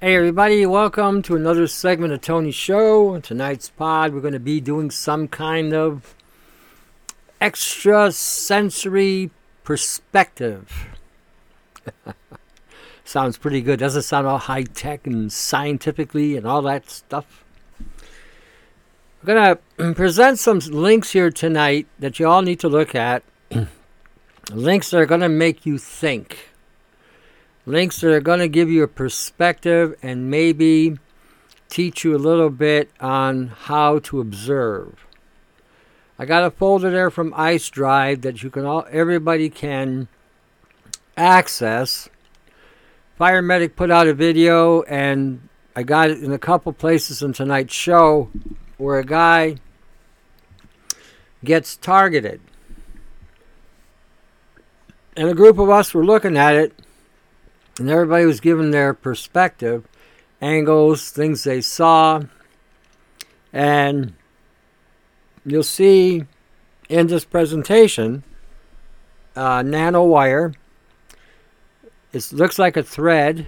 Hey, everybody, welcome to another segment of Tony's Show. Tonight's pod, we're going to be doing some kind of extra sensory perspective. Sounds pretty good. Doesn't sound all high tech and scientifically and all that stuff. We're going to present some links here tonight that you all need to look at. links that are going to make you think links that are going to give you a perspective and maybe teach you a little bit on how to observe. I got a folder there from Icedrive that you can all everybody can access. Firemedic put out a video and I got it in a couple places in tonight's show where a guy gets targeted. And a group of us were looking at it and everybody was given their perspective, angles, things they saw, and you'll see in this presentation uh, nanowire. It looks like a thread,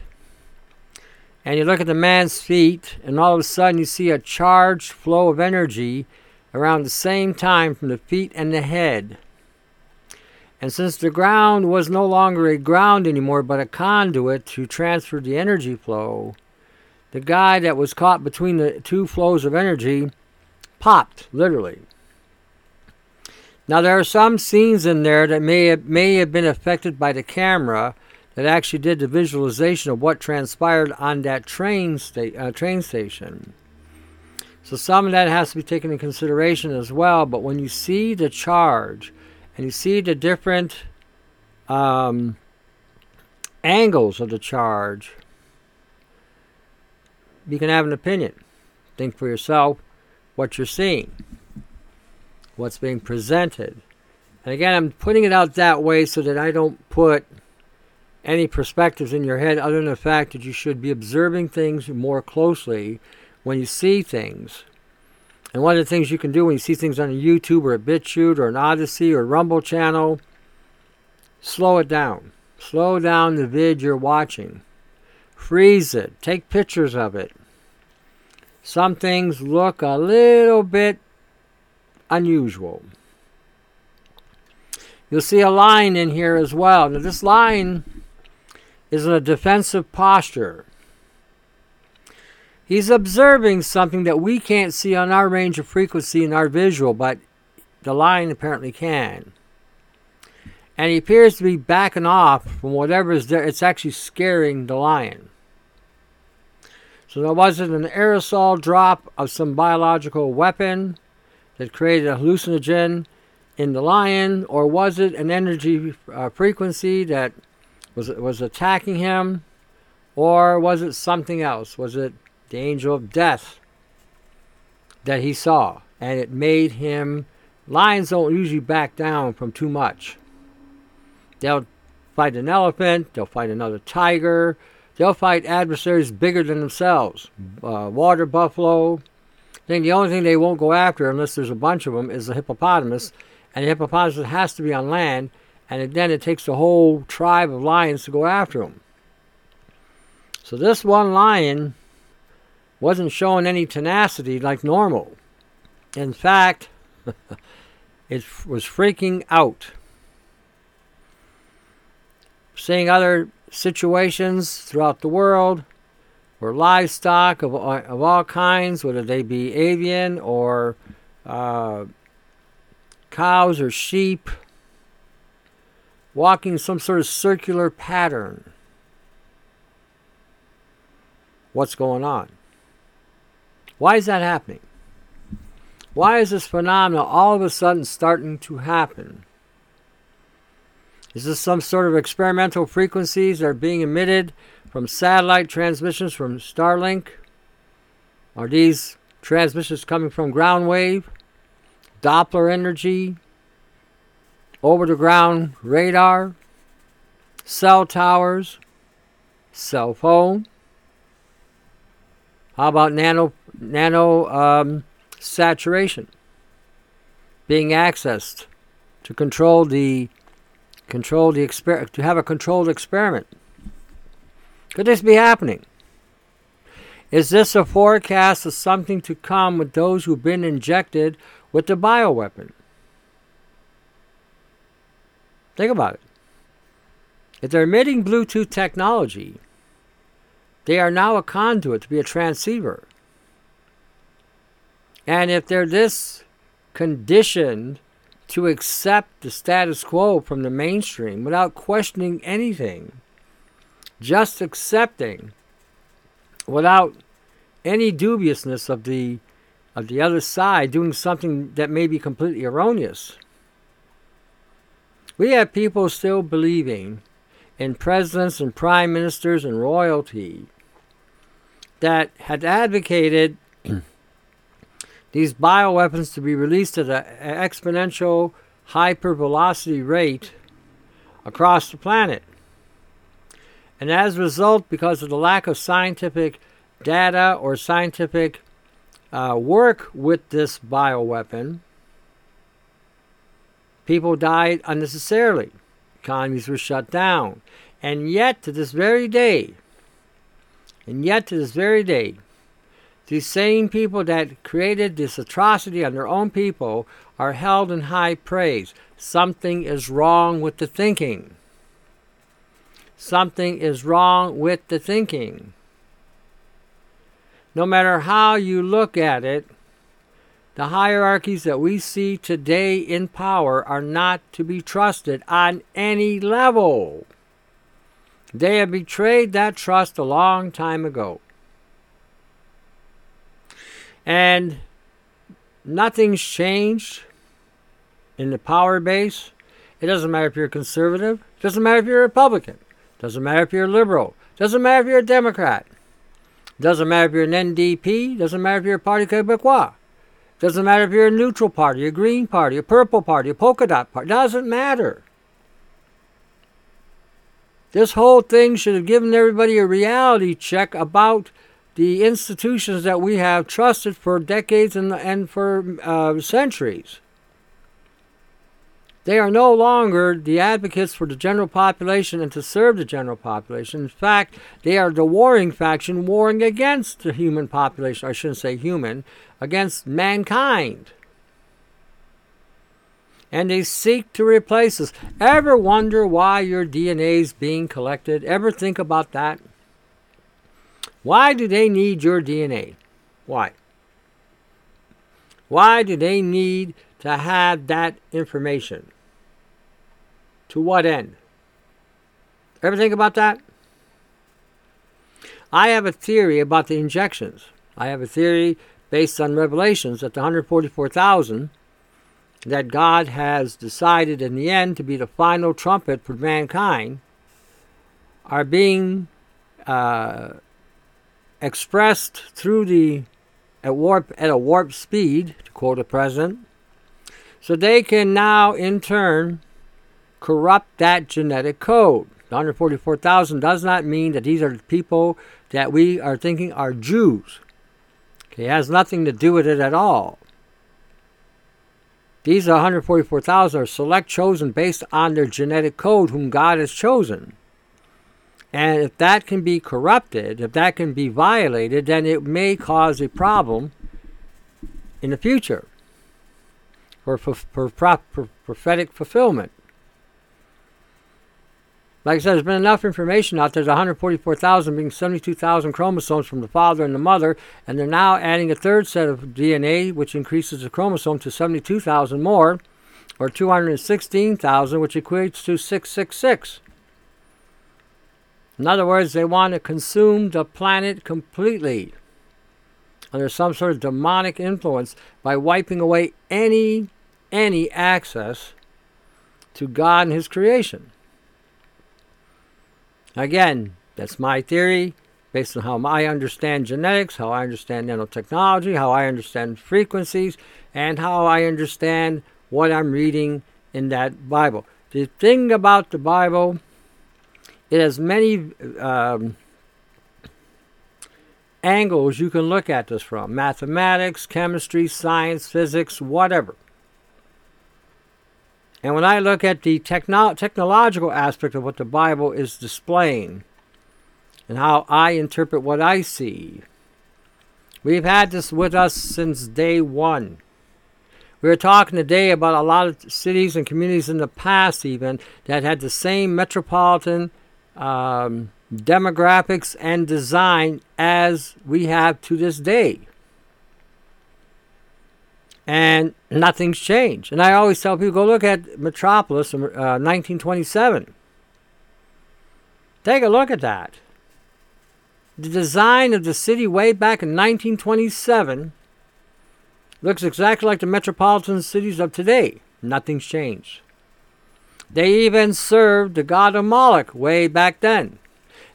and you look at the man's feet, and all of a sudden you see a charged flow of energy around the same time from the feet and the head. And since the ground was no longer a ground anymore, but a conduit to transfer the energy flow, the guy that was caught between the two flows of energy popped, literally. Now, there are some scenes in there that may have, may have been affected by the camera that actually did the visualization of what transpired on that train, sta- uh, train station. So, some of that has to be taken into consideration as well. But when you see the charge, and you see the different um, angles of the charge, you can have an opinion. Think for yourself what you're seeing, what's being presented. And again, I'm putting it out that way so that I don't put any perspectives in your head other than the fact that you should be observing things more closely when you see things and one of the things you can do when you see things on a YouTube or a BitChute or an Odysee or Rumble channel, slow it down. Slow down the vid you're watching. Freeze it. Take pictures of it. Some things look a little bit unusual. You'll see a line in here as well. Now, this line is in a defensive posture. He's observing something that we can't see on our range of frequency in our visual, but the lion apparently can. And he appears to be backing off from whatever is there. It's actually scaring the lion. So there wasn't an aerosol drop of some biological weapon that created a hallucinogen in the lion, or was it an energy uh, frequency that was was attacking him, or was it something else? Was it the angel of death that he saw, and it made him. Lions don't usually back down from too much. They'll fight an elephant, they'll fight another tiger, they'll fight adversaries bigger than themselves. Uh, water buffalo. I think the only thing they won't go after, unless there's a bunch of them, is the hippopotamus. And the hippopotamus has to be on land, and then it takes the whole tribe of lions to go after him. So this one lion wasn't showing any tenacity like normal. In fact, it was freaking out. Seeing other situations throughout the world where livestock of, of all kinds, whether they be avian or uh, cows or sheep, walking some sort of circular pattern. What's going on? Why is that happening? Why is this phenomenon all of a sudden starting to happen? Is this some sort of experimental frequencies that are being emitted from satellite transmissions from Starlink? Are these transmissions coming from ground wave, Doppler energy, over the ground radar, cell towers, cell phone? How about nano nano um, saturation being accessed to control the control the exper- to have a controlled experiment. Could this be happening? Is this a forecast of something to come with those who've been injected with the bioweapon? Think about it. If they're emitting Bluetooth technology, they are now a conduit to be a transceiver. And if they're this conditioned to accept the status quo from the mainstream without questioning anything, just accepting without any dubiousness of the of the other side doing something that may be completely erroneous. We have people still believing in presidents and prime ministers and royalty that had advocated these bioweapons to be released at an exponential hypervelocity rate across the planet. And as a result, because of the lack of scientific data or scientific uh, work with this bioweapon, people died unnecessarily. Economies were shut down. And yet, to this very day, and yet to this very day, these same people that created this atrocity on their own people are held in high praise. Something is wrong with the thinking. Something is wrong with the thinking. No matter how you look at it, the hierarchies that we see today in power are not to be trusted on any level. They have betrayed that trust a long time ago. And nothing's changed in the power base. It doesn't matter if you're a conservative, it doesn't matter if you're a Republican, doesn't matter if you're a liberal. Doesn't matter if you're a Democrat. it Doesn't matter if you're an NDP. Doesn't matter if you're a Parti Québécois. Doesn't matter if you're a neutral party, a green party, a purple party, a polka dot party. it Doesn't matter. This whole thing should have given everybody a reality check about the institutions that we have trusted for decades and, and for uh, centuries. They are no longer the advocates for the general population and to serve the general population. In fact, they are the warring faction warring against the human population. I shouldn't say human, against mankind. And they seek to replace us. Ever wonder why your DNA is being collected? Ever think about that? Why do they need your DNA? Why? Why do they need to have that information? To what end? Ever think about that? I have a theory about the injections. I have a theory based on revelations that the 144,000 that God has decided in the end to be the final trumpet for mankind are being uh, expressed through the at warp at a warp speed, to quote the president, so they can now in turn corrupt that genetic code. 144,000 does not mean that these are people that we are thinking are Jews. Okay, it has nothing to do with it at all. These 144,000 are select chosen based on their genetic code, whom God has chosen. And if that can be corrupted, if that can be violated, then it may cause a problem in the future for, for, for, for prophetic fulfillment. Like I said, there's been enough information out there. There's 144,000 being 72,000 chromosomes from the father and the mother, and they're now adding a third set of DNA, which increases the chromosome to 72,000 more, or 216,000, which equates to 666. In other words, they want to consume the planet completely under some sort of demonic influence by wiping away any any access to God and his creation. Again, that's my theory based on how I understand genetics, how I understand nanotechnology, how I understand frequencies, and how I understand what I'm reading in that Bible. The thing about the Bible it has many um, angles you can look at this from mathematics, chemistry, science, physics, whatever. And when I look at the techno- technological aspect of what the Bible is displaying and how I interpret what I see, We've had this with us since day one. We were talking today about a lot of cities and communities in the past, even that had the same metropolitan um, demographics and design as we have to this day. And nothing's changed. And I always tell people go look at Metropolis uh, 1927. Take a look at that. The design of the city way back in 1927 looks exactly like the metropolitan cities of today. Nothing's changed. They even served the god of Moloch way back then.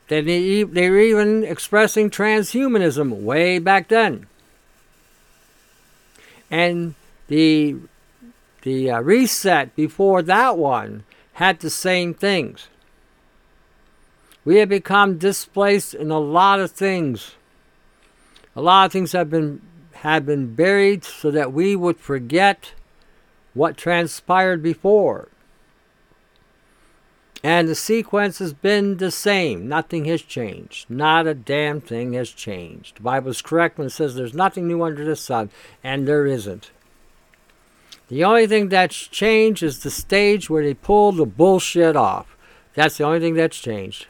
They, they were even expressing transhumanism way back then. And the, the uh, reset before that one had the same things. We have become displaced in a lot of things. A lot of things have been have been buried so that we would forget what transpired before. And the sequence has been the same. Nothing has changed. Not a damn thing has changed. The Bible is correct when it says there's nothing new under the sun, and there isn't. The only thing that's changed is the stage where they pull the bullshit off. That's the only thing that's changed.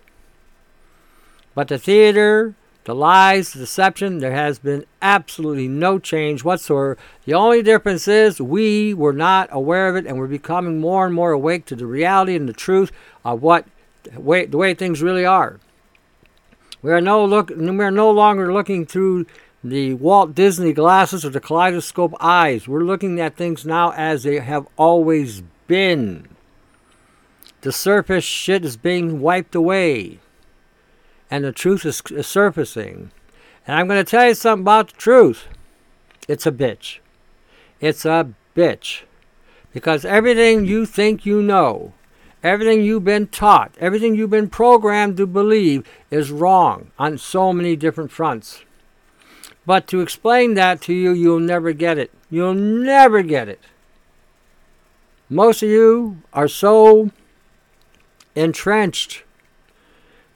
But the theater, the lies, the deception, there has been absolutely no change whatsoever. The only difference is we were not aware of it and we're becoming more and more awake to the reality and the truth of what the way, the way things really are. We are no look we are no longer looking through the Walt Disney glasses or the kaleidoscope eyes. We're looking at things now as they have always been. The surface shit is being wiped away and the truth is, is surfacing. And I'm going to tell you something about the truth. It's a bitch. It's a bitch. Because everything you think you know, everything you've been taught, everything you've been programmed to believe is wrong on so many different fronts. But to explain that to you, you'll never get it. You'll never get it. Most of you are so entrenched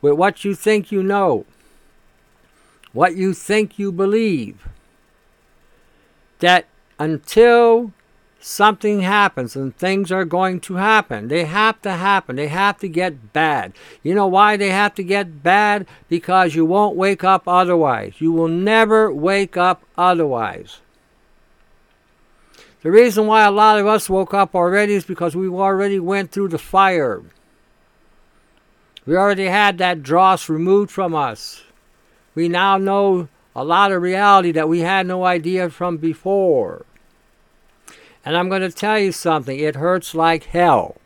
with what you think you know, what you think you believe. That until something happens and things are going to happen, they have to happen, they have to get bad. You know why they have to get bad? Because you won't wake up otherwise. You will never wake up otherwise. The reason why a lot of us woke up already is because we already went through the fire. We already had that dross removed from us. We now know a lot of reality that we had no idea from before. And I'm going to tell you something, it hurts like hell.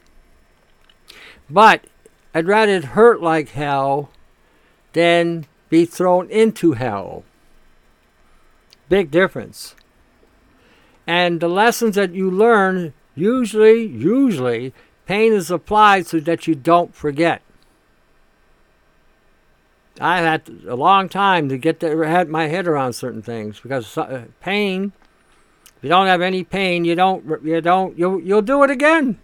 But I'd rather it hurt like hell than be thrown into hell. Big difference. And the lessons that you learn, usually, usually, pain is applied so that you don't forget. I had a long time to get the, had my head around certain things because uh, pain. You don't have any pain, you don't you don't you'll you'll do it again.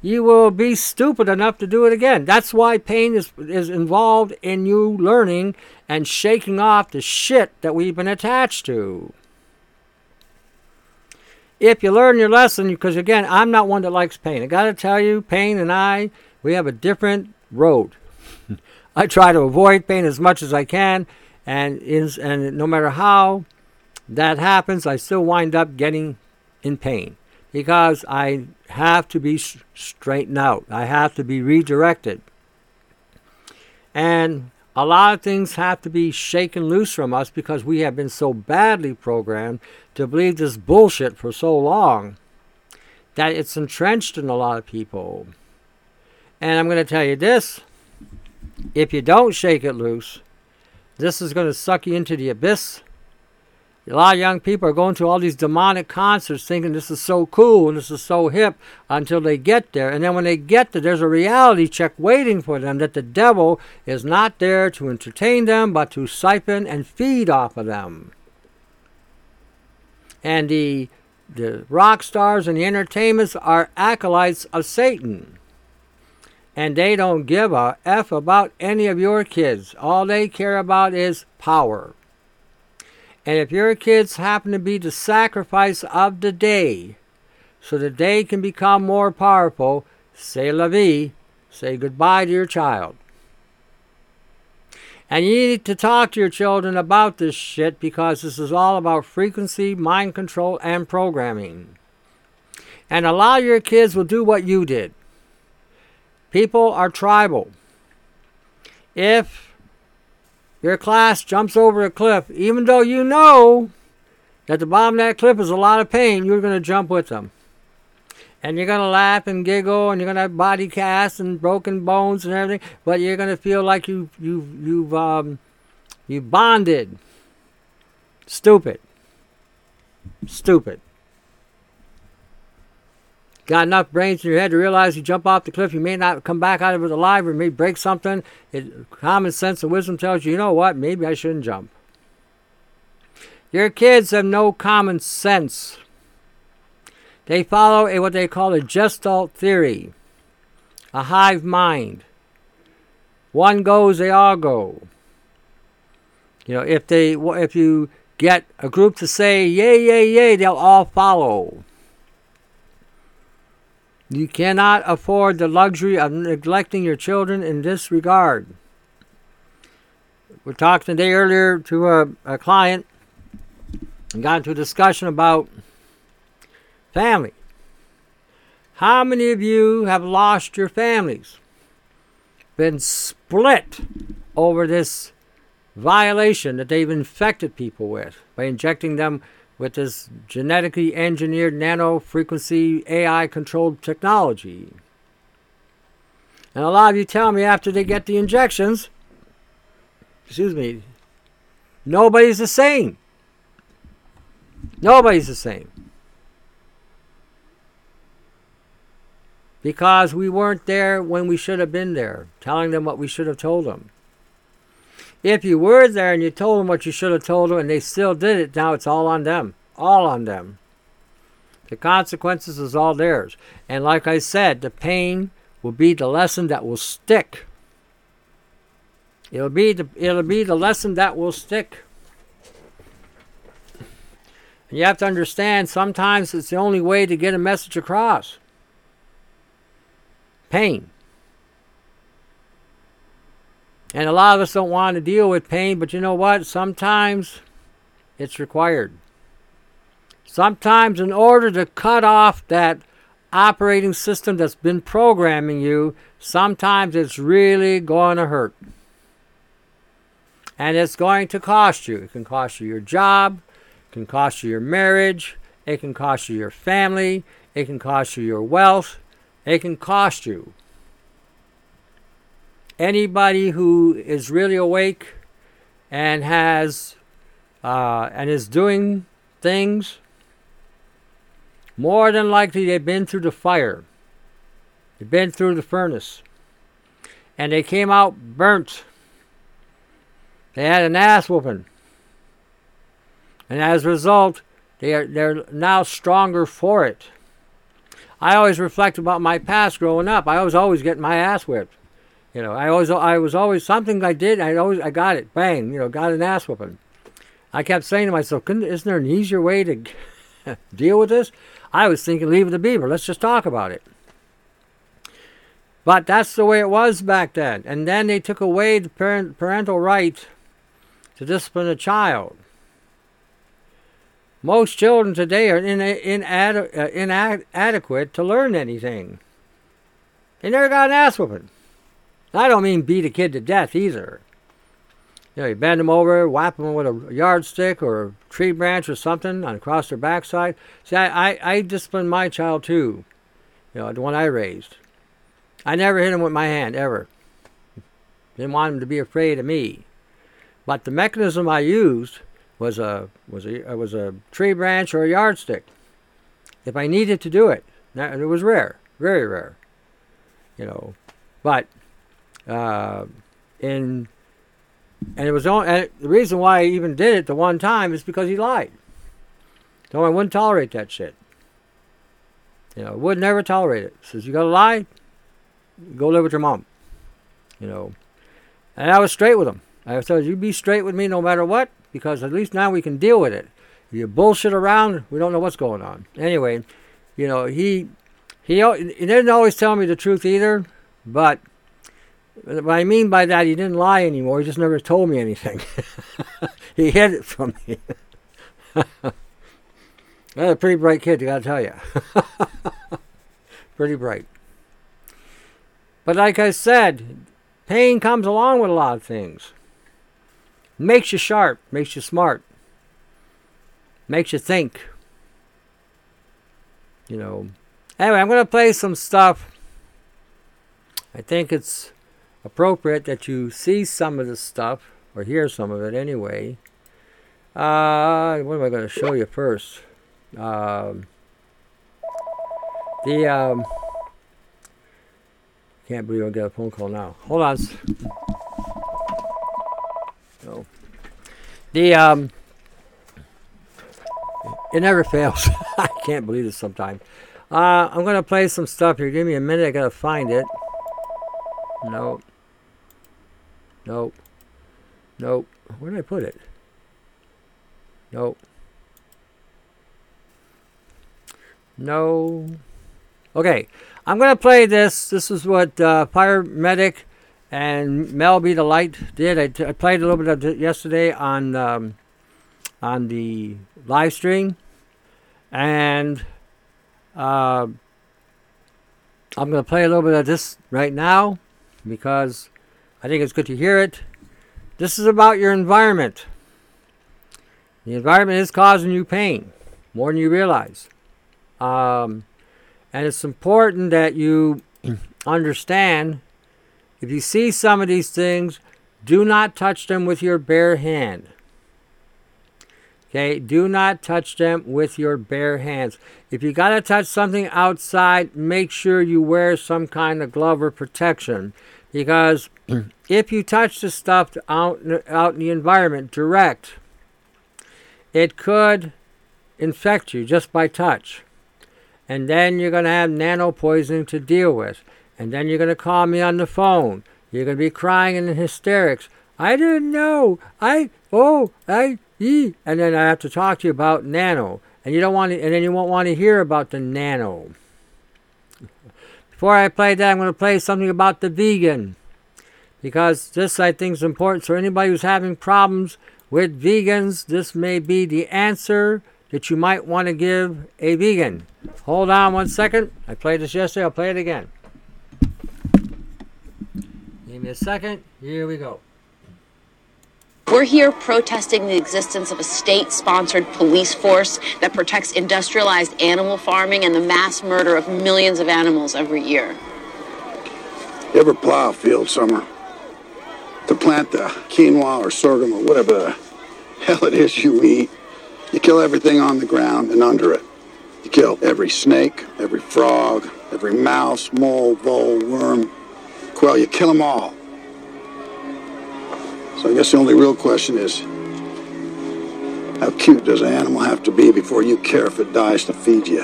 You will be stupid enough to do it again. That's why pain is is involved in you learning and shaking off the shit that we've been attached to. If you learn your lesson, because again, I'm not one that likes pain. I got to tell you, pain and I, we have a different road. I try to avoid pain as much as I can, and is and no matter how that happens, I still wind up getting in pain because I have to be straightened out. I have to be redirected. And a lot of things have to be shaken loose from us because we have been so badly programmed to believe this bullshit for so long that it's entrenched in a lot of people. And I'm going to tell you this if you don't shake it loose, this is going to suck you into the abyss. A lot of young people are going to all these demonic concerts thinking this is so cool and this is so hip until they get there. And then when they get there, there's a reality check waiting for them that the devil is not there to entertain them, but to siphon and feed off of them. And the, the rock stars and the entertainments are acolytes of Satan and they don't give a F about any of your kids. All they care about is power. And if your kids happen to be the sacrifice of the day, so the day can become more powerful, say la vie, say goodbye to your child. And you need to talk to your children about this shit because this is all about frequency, mind control, and programming. And a lot of your kids will do what you did. People are tribal. If your class jumps over a cliff, even though you know that the bottom of that cliff is a lot of pain, you're going to jump with them. And you're going to laugh and giggle and you're going to have body casts and broken bones and everything but you're going to feel like you you you've um you bonded. Stupid. Stupid got enough brains in your head to realize you jump off the cliff you may not come back out of it alive or may break something it, common sense and wisdom tells you you know what maybe i shouldn't jump your kids have no common sense they follow a, what they call a gestalt theory, a hive mind. One goes, they all go. You know, if they if you get a group to say yay, yay, yay, they'll all follow. You cannot afford the luxury of neglecting your children in this regard. We talked today earlier to a, a client and got into a discussion about Family. How many of you have lost your families? Been split over this violation that they've infected people with by injecting them with this genetically engineered nano frequency AI controlled technology. And a lot of you tell me after they get the injections, excuse me, nobody's the same. Nobody's the same. because we weren't there when we should have been there, telling them what we should have told them. If you were there and you told them what you should have told them and they still did it, now it's all on them. All on them. The consequences is all theirs. And like I said, the pain will be the lesson that will stick. It'll be the, it'll be the lesson that will stick. And you have to understand sometimes it's the only way to get a message across pain. And a lot of us don't want to deal with pain, but you know what? Sometimes it's required. Sometimes, in order to cut off that operating system that's been programming you, sometimes it's really going to hurt. And it's going to cost you. It can cost you your job, it can cost you your marriage, it can cost you your family, it can cost you your wealth, it can cost you. Anybody who is really awake and has uh, and is doing things, more than likely they've been through the fire. They've been through the furnace. And they came out burnt. They had an ass whooping. And as a result, they are they're now stronger for it. I always reflect about my past growing up. I was always getting my ass whipped. You know, I always, I was always something I did. I always, I got it. Bang! You know, got an ass whooping. I kept saying to myself, isn't there an easier way to deal with this? I was thinking, leave it to Beaver. Let's just talk about it. But that's the way it was back then. And then they took away the parent, parental right to discipline a child. Most children today are in, inad, uh, inadequate to learn anything. They never got an ass whooping. I don't mean beat a kid to death either. You know, you bend them over, whap them with a yardstick or a tree branch or something across their backside. See, I, I, I disciplined my child too. You know, the one I raised. I never hit him with my hand, ever. Didn't want him to be afraid of me. But the mechanism I used was a was a was a tree branch or a yardstick. If I needed to do it, it was rare, very rare, you know. But uh, in and it was only and the reason why he even did it the one time is because he lied. So I wouldn't tolerate that shit. You know, would never tolerate it. Says you gotta lie, go live with your mom. You know, and I was straight with him. I said, "You be straight with me no matter what." because at least now we can deal with it. If you bullshit around, we don't know what's going on. Anyway, you know, he he he didn't always tell me the truth either, but what I mean by that, he didn't lie anymore. He just never told me anything. he hid it from me. That's a pretty bright kid, I gotta tell you. pretty bright. But like I said, pain comes along with a lot of things. Makes you sharp, makes you smart, makes you think. You know. Anyway, I'm to play some stuff. I think it's appropriate that you see some of this stuff, or hear some of it anyway. Uh, what am I going to show you first? Um, the um, can't believe I'll get a phone call now. Hold on. No. The um, it never fails. I can't believe this sometimes. Uh, I'm gonna play some stuff here. Give me a minute. I gotta find it. Nope. Nope. Nope. Where did I put it? Nope. No. Okay. I'm going to play this. This is what uh, Paramedic and Mel B. the Light did. I, t- I played a little bit of it yesterday on um, on the live stream, and uh, I'm going to play a little bit of this right now because I think it's good to hear it. This is about your environment. The environment is causing you pain more than you realize. Um, and it's important that you understand if you see some of these things, do not touch them with your bare hand. Okay, do not touch them with your bare hands. If you got to touch something outside, make sure you wear some kind of glove or protection because if you touch the stuff out, out in the environment direct, it could infect you just by touch. And then you're going to have nano poisoning to deal with. And then you're going to call me on the phone. You're going to be crying in hysterics. I didn't know. I, oh, I, e. And then I have to talk to you about nano. And you don't want to, and then you won't want to hear about the nano. Before I play that, I'm going to play something about the vegan. Because this, I think, is important. So anybody who's having problems with vegans, this may be the answer that you might want to give a vegan. Hold on one second. I played this yesterday. I'll play it again. Give me a second. Here we go. We're here protesting the existence of a state sponsored police force that protects industrialized animal farming and the mass murder of millions of animals every year. You ever plow a field, Summer? To plant the quinoa or sorghum or whatever the hell it is you eat? You kill everything on the ground and under it. You kill every snake, every frog, every mouse, mole, vole, worm, quail. You kill them all. So I guess the only real question is, how cute does an animal have to be before you care if it dies to feed you?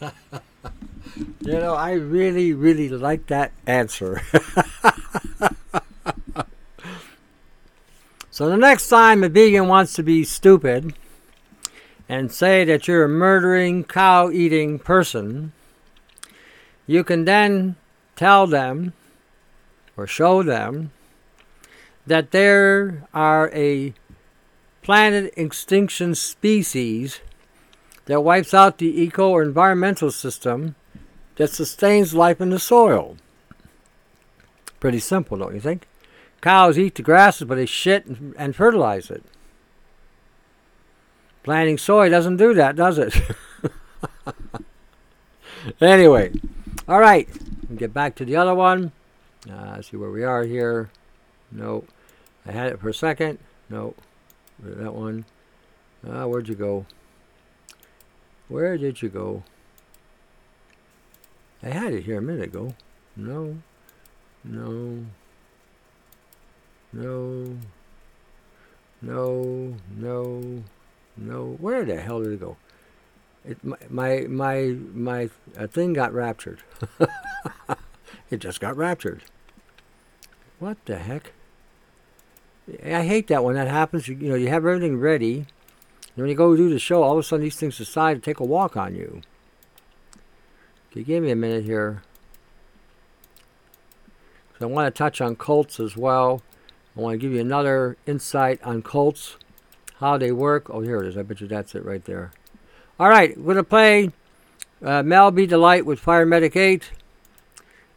you know, I really, really like that answer. So the next time a vegan wants to be stupid and say that you're a murdering, cow eating person, you can then tell them or show them that there are a planet extinction species that wipes out the eco or environmental system that sustains life in the soil. Pretty simple, don't you think? Cows eat the grasses, but they shit and, and fertilize it. Planting soy doesn't do that, does it? anyway, all right. Get back to the other one. Uh, see where we are here. No, I had it for a second. No, that one. Uh, where'd you go? Where did you go? I had it here a minute ago. No, no. No. No. No. No. Where the hell did it go? It, my my my, my thing got raptured. it just got raptured. What the heck? I hate that when that happens. You, you know, you have everything ready, and when you go do the show, all of a sudden these things decide to take a walk on you. Okay, give me a minute here. So I want to touch on cults as well. I want to give you another insight on cults, how they work. Oh, here it is. I bet you that's it right there. All right, we're going to play uh, Mel B. Delight with Firemedic 8.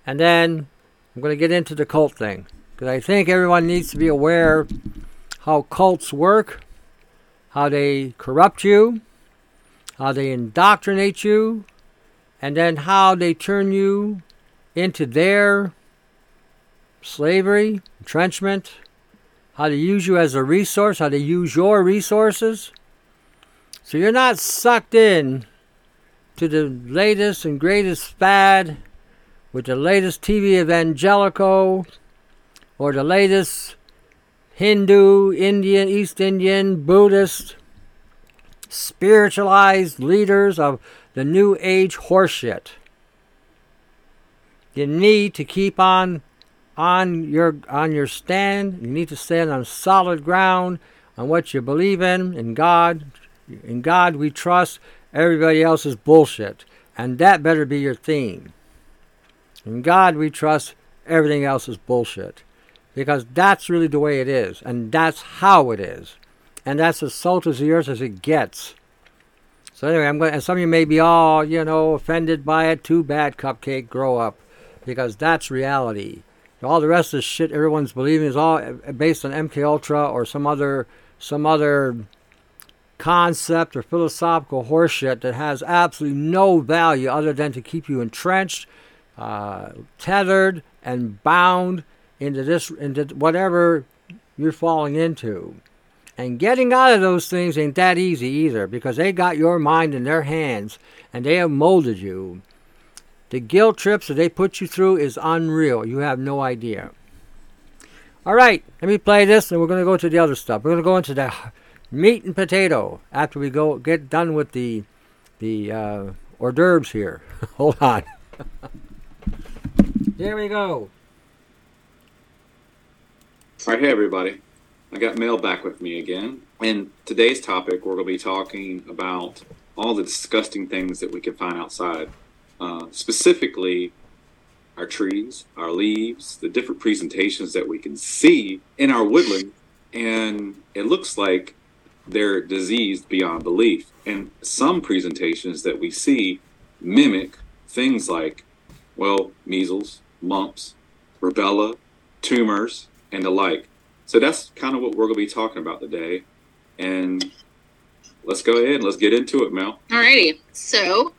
And then I'm going to get into the cult thing. Because I think everyone needs to be aware how cults work, how they corrupt you, how they indoctrinate you, and then how they turn you into their slavery, entrenchment, how to use you as a resource, how to use your resources. So you're not sucked in to the latest and greatest fad with the latest TV evangelical or the latest Hindu, Indian, East Indian, Buddhist, spiritualized leaders of the New Age horseshit. You need to keep on on your on your stand. You need to stand on solid ground on what you believe in. In God, in God we trust. Everybody else is bullshit, and that better be your theme. In God we trust. Everything else is bullshit, because that's really the way it is, and that's how it is, and that's as salt as the earth as it gets. So anyway, I'm going. And some of you may be all you know offended by it. Too bad, cupcake. Grow up, because that's reality all the rest of the shit everyone's believing is all uh, based on MK Ultra or some other some other concept or philosophical horseshit that has absolutely no value other than to keep you entrenched, uh, tethered, and bound into this into whatever you're falling into. And getting out of those things ain't that easy either because they got your mind in their hands and they have molded you. The guilt trips that they put you through is unreal. You have no idea. All right, let me play this, and we're going to go to the other stuff. We're going to go into the meat and potato after we go get done with the the uh, hors d'oeuvres here. Hold on. here we go. All right, hey everybody. I got Mel back with me again. And today's topic, we're going to be talking about all the disgusting things that we can find outside. Uh, specifically our trees, our leaves, the different presentations that we can see in our woodland, and it looks like they're diseased beyond belief. And some presentations that we see mimic things like, well, measles, mumps, rubella, tumors, and the like. So that's kind of what we're going to be talking about today. And let's go ahead and let's get into it, Mel. Alrighty. So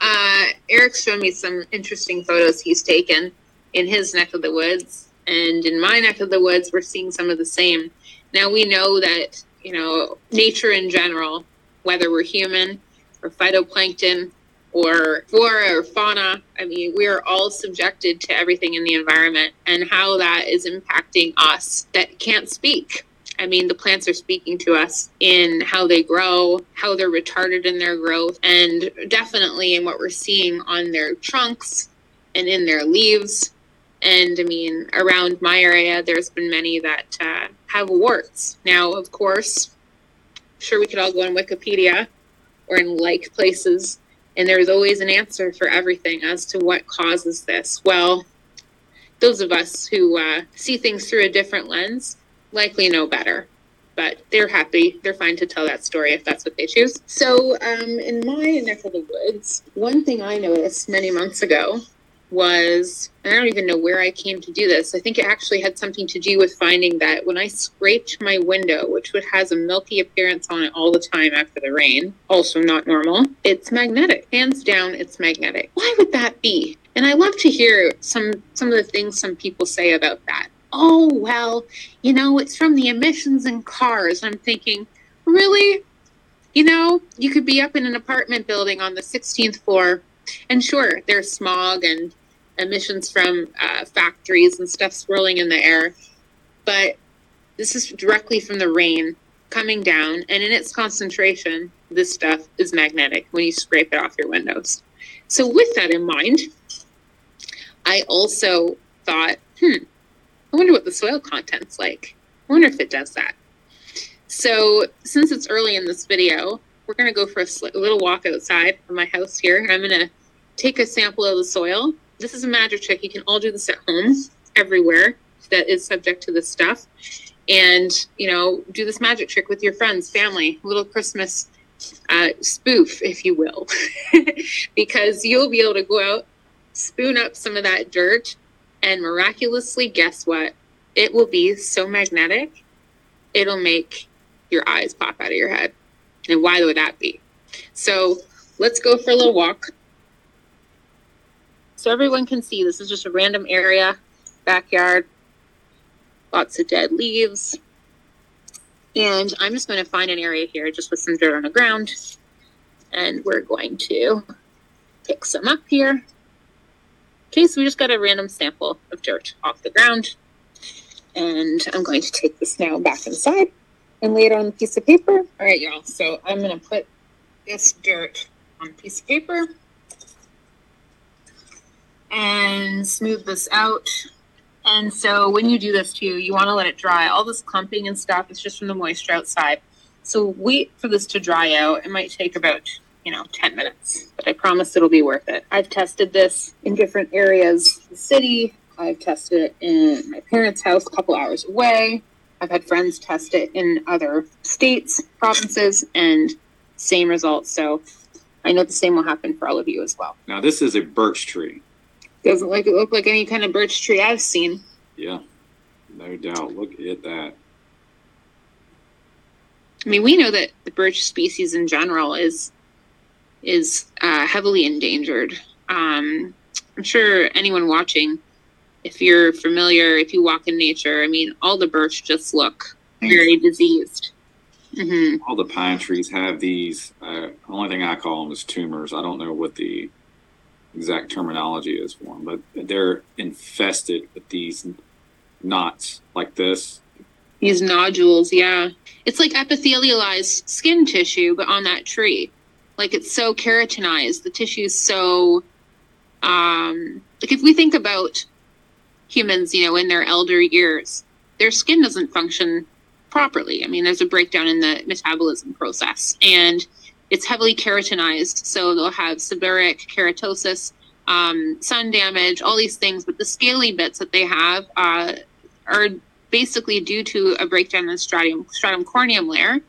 uh, Eric showed me some interesting photos he's taken in his neck of the woods, and in my neck of the woods, we're seeing some of the same. Now we know that you know nature in general, whether we're human or phytoplankton or flora or fauna. I mean, we are all subjected to everything in the environment and how that is impacting us that can't speak. I mean, the plants are speaking to us in how they grow, how they're retarded in their growth, and definitely in what we're seeing on their trunks and in their leaves. And I mean, around my area, there's been many that uh, have warts. Now, of course, sure we could all go on Wikipedia or in like places, and there's always an answer for everything as to what causes this. Well, those of us who uh, see things through a different lens likely know better but they're happy. They're fine to tell that story if that's what they choose. So, um, in my neck of the woods, one thing I noticed many months ago was I don't even know where I came to do this. I think it actually had something to do with finding that when I scraped my window, which has a milky appearance on it all the time after the rain, also not normal, it's magnetic. Hands down, it's magnetic. Why would that be? And I love to hear some some of the things some people say about that oh, well, you know, it's from the emissions in cars. I'm thinking, really? You know, you could be up in an apartment building on the 16th floor, and sure, there's smog and emissions from uh, factories and stuff swirling in the air, but this is directly from the rain coming down, and in its concentration, this stuff is magnetic when you scrape it off your windows. So, with that in mind, I also thought, hmm, I wonder what the soil content's like. I wonder if it does that. So since it's early in this video, we're going to go for a, little walk outside of my house here. I'm going to take a sample of the soil. This is a magic trick. You can all do this at home, everywhere that is subject to this stuff. And, you know, do this magic trick with your friends, family, little Christmas uh, spoof, if you will, because you'll be able to go out, spoon up some of that dirt, and miraculously, guess what? It will be so magnetic, it'll make your eyes pop out of your head. And why would that be? So let's go for a little walk. So everyone can see this is just a random area, backyard, lots of dead leaves. And I'm just going to find an area here just with some dirt on the ground. And we're going to pick some up here. Okay, so we just got a random sample of dirt off the ground. And I'm going to take this now back inside and lay it on a piece of paper. All right, y'all. So I'm going to put this dirt on a piece of paper and smooth this out. And so when you do this too, you want to let it dry. All this clumping and stuff is just from the moisture outside. So wait for this to dry out. It might take about, you know, 10 minutes, but I promise it'll be worth it. I've tested this in different areas of the city. I've tested it in my parents' house a couple hours away. I've had friends test it in other states, provinces, and same results. So I know the same will happen for all of you as well. Now, this is a birch tree. Doesn't like it look like any kind of birch tree I've seen. Yeah, no doubt. Look at that. I mean, we know that the birch species in general is is uh, heavily endangered. Um, I'm sure anyone watching, if you're familiar, if you walk in nature, I mean, all the birch just look very diseased. hmm All the pine trees have these. Uh, only thing I call them is tumors. I don't know what the exact terminology is for them, but they're infested with these knots like this. These nodules, yeah, it's like epithelialized skin tissue, but on that tree. Like it's so keratinized. The tissue is so, um, like if we think about humans, you know, in their elder years, their skin doesn't function properly. I mean, there's a breakdown in the metabolism process, and it's heavily keratinized. So they'll have seborrheic keratosis, um, sun damage, all these things. But the scaly bits that they have uh, are basically due to a breakdown in the stratum, stratum corneum layer,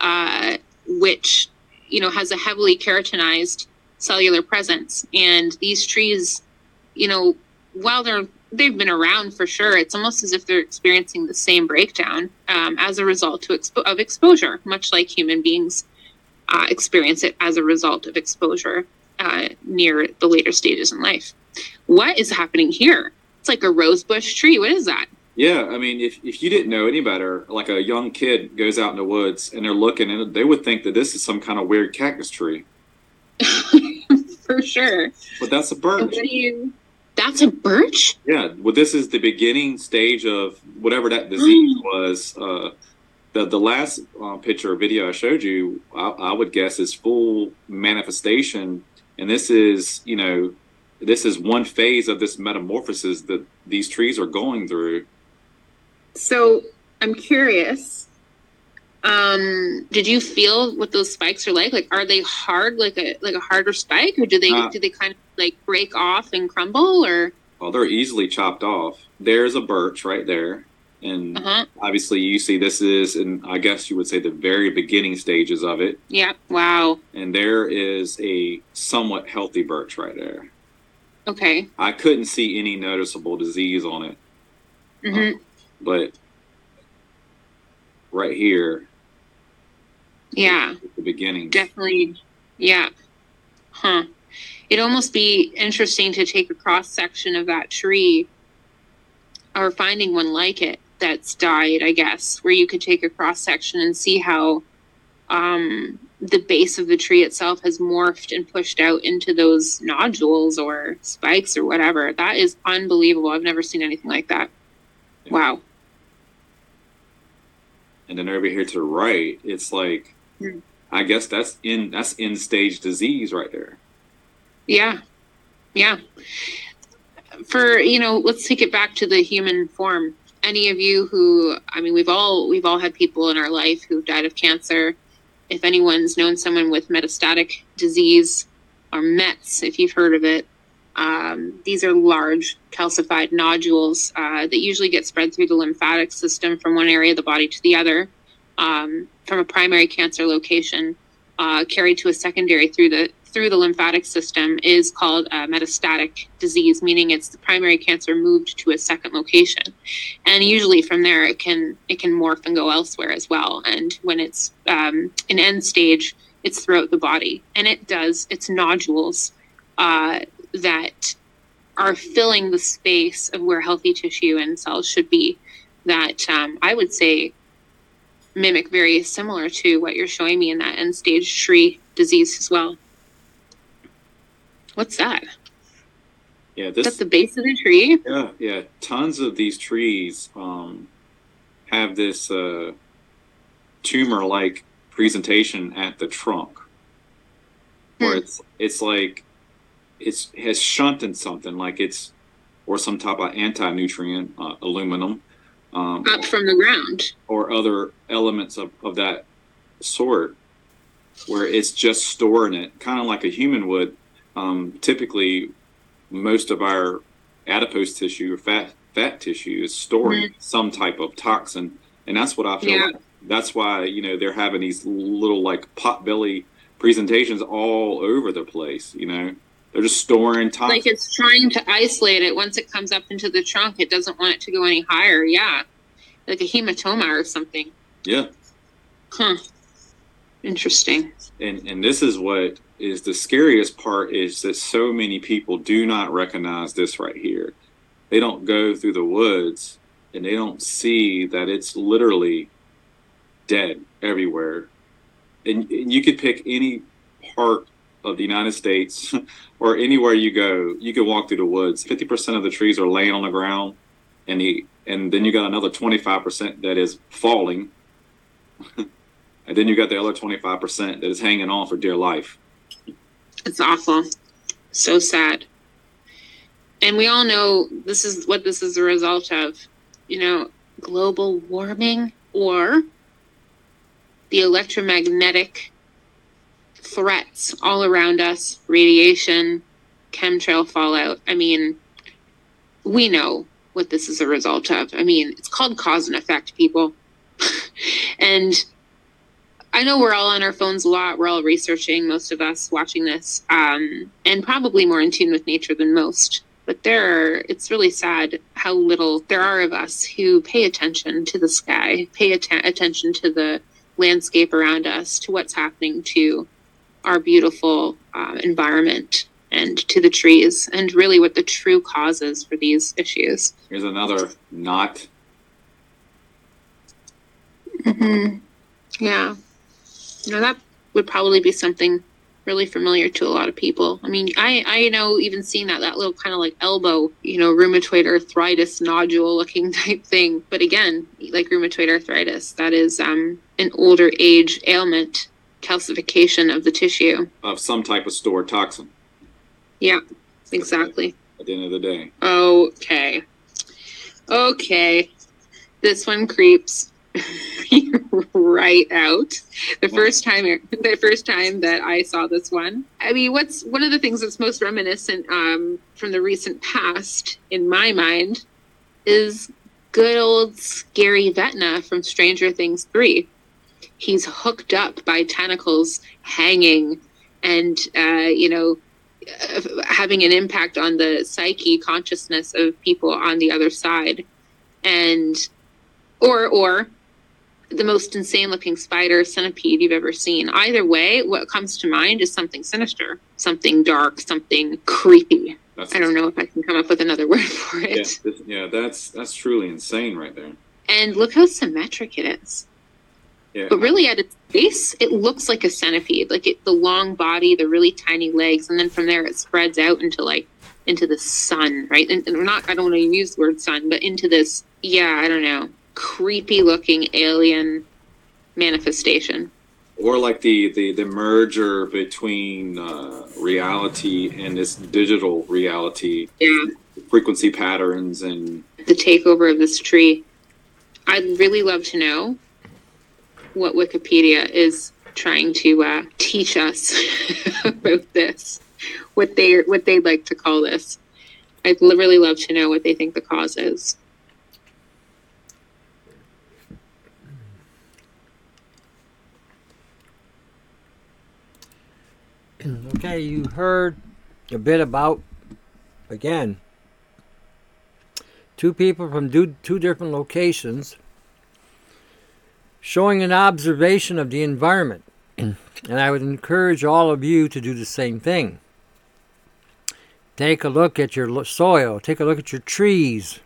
uh, which you know has a heavily keratinized cellular presence. And these trees, you know, while they're they've been around for sure, it's almost as if they're experiencing the same breakdown um, as a result expo- of exposure, much like human beings uh, experience it as a result of exposure uh, near the later stages in life. What is happening here? It's like a rosebush tree. What is that? Yeah, I mean, if, if you didn't know any better, like a young kid goes out in the woods and they're looking, and they would think that this is some kind of weird cactus tree. for sure. But that's a birch. you? That's a birch. Yeah, well, this is the beginning stage of whatever that disease was. Uh, the the last uh, picture or video I showed you, I, I would guess is full manifestation, and this is you know, this is one phase of this metamorphosis that these trees are going through. So I'm curious. Um, did you feel what those spikes are like? Like, are they hard, like a like a harder spike, or do they Uh, do they kind of like break off and crumble, or Well, they're easily chopped off. There's a birch right there, and uh huh? obviously you see this is, and I guess you would say the very beginning stages of it. Yeah. Wow. And there is a somewhat healthy birch right there. Okay. I couldn't see any noticeable disease on it, Mm-hmm. but right here, Yeah. the beginning, Definitely. Yeah. Huh. It'd almost be interesting to take a cross section of that tree or finding one like it that's died, I guess, where you could take a cross section and see how um, the base of the tree itself has morphed and pushed out into those nodules or spikes or whatever. That is unbelievable. I've never seen anything like that. Yeah. Wow. and then over here to the right, it's like, Hmm. I guess that's in that's in stage disease right there. Yeah. Yeah. For, you know, let's take it back to the human form. Any of you who, I mean, we've all we've all had people in our life who've died of cancer. If anyone's known someone with metastatic disease or METS, if you've heard of it, um, these are large calcified nodules uh, that usually get spread through the lymphatic system from one area of the body to the other, um, from a primary cancer location, uh, carried to a secondary through the through the lymphatic system is called a metastatic disease, meaning it's the primary cancer moved to a second location, and usually from there it can it can morph and go elsewhere as well. And when it's um, an end stage, it's throughout the body, and it does it's nodules uh, that are filling the space of where healthy tissue and cells should be. That um, I would say mimic very similar to what you're showing me in that end stage tree disease as well. What's that? Yeah, That's the base of the tree. Yeah, yeah. Tons of these trees um, have this uh, tumor-like presentation at the trunk, where Hmm. it's it's like it's has shunted something, like it's or some type of anti-nutrient, uh, aluminum, um, Up from the ground. or other elements of, of that sort where it's just storing it kind of like a human would um, typically most of our adipose tissue or fat fat tissue is storing some type of toxin and that's what i feel Yeah. like that's why you know they're having these little like potbelly presentations all over the place you know they're just storing toxin Like it's trying to isolate it. Once it comes up into the trunk, it doesn't want it to go any higher. Yeah. Like a hematoma or something. yeah Huh. Interesting. and and this is what is the scariest part is that so many people do not recognize this right here. They don't go through the woods and they don't see that it's literally dead everywhere. And, and you could pick any part of the united states or anywhere you go you can walk through the woods. 50% of the trees are laying on the ground and the and then you got another 25% that is falling. And then you got the other 25% that is hanging on for dear life It's awful. So sad. And we all know this is what this is a result of. You know, global warming or the electromagnetic threats all around us, radiation, chemtrail fallout. I mean, we know what this is a result of. I mean, it's called cause and effect, people. and I know we're all on our phones a lot. We're all researching, most of us watching this, um, and probably more in tune with nature than most. But there, are, it's really sad how little there are of us who pay attention to the sky, pay atten- attention to the landscape around us, to what's happening to our beautiful uh, environment and to the trees, and really what the true causes for these issues. here's another not Mm-hmm. Yeah. You know, that would probably be something really familiar to a lot of people. I mean, I, I know even seeing that, that little kind of like elbow, you know, rheumatoid arthritis nodule looking type thing. But again, like rheumatoid arthritis, that is um, an older age ailment, calcification of the tissue. of some type of stored toxin Yeah, exactly. at the end of the day Okay. Okay. This one creeps right out. The first time the first time that I saw this one. I mean, what's one of the things that's most reminiscent um, from the recent past in my mind is good old scary Vecna from Stranger Things 3. He's hooked up by tentacles hanging and uh, you know uh, having an impact on the psyche consciousness of people on the other side and or or the most insane looking spider centipede you've ever seen. Either way what comes to mind is something sinister something dark something creepy. That's i don't know if i can come up with another word for it. This- yeah that's that's truly insane right there. And look how symmetric it is. Yeah. But really at its base it looks like a centipede like it, the long body the really tiny legs and then from there it spreads out into like into the sun right? And, and not i don't want to use the word sun but into this yeah i don't know creepy looking alien manifestation. Or like the the, the merger between uh, reality and this digital reality. Yeah. Frequency patterns and the takeover of this tree. I'd really love to know what Wikipedia is trying to uh, teach us about this, what they what they'd like to call this. I'd really love to know what they think the cause is. Mm, okay, you heard a bit about, again, two people from two different locations showing an observation of the environment. and I would encourage all of you to do the same thing. Take a look at your soil, take a look at your trees,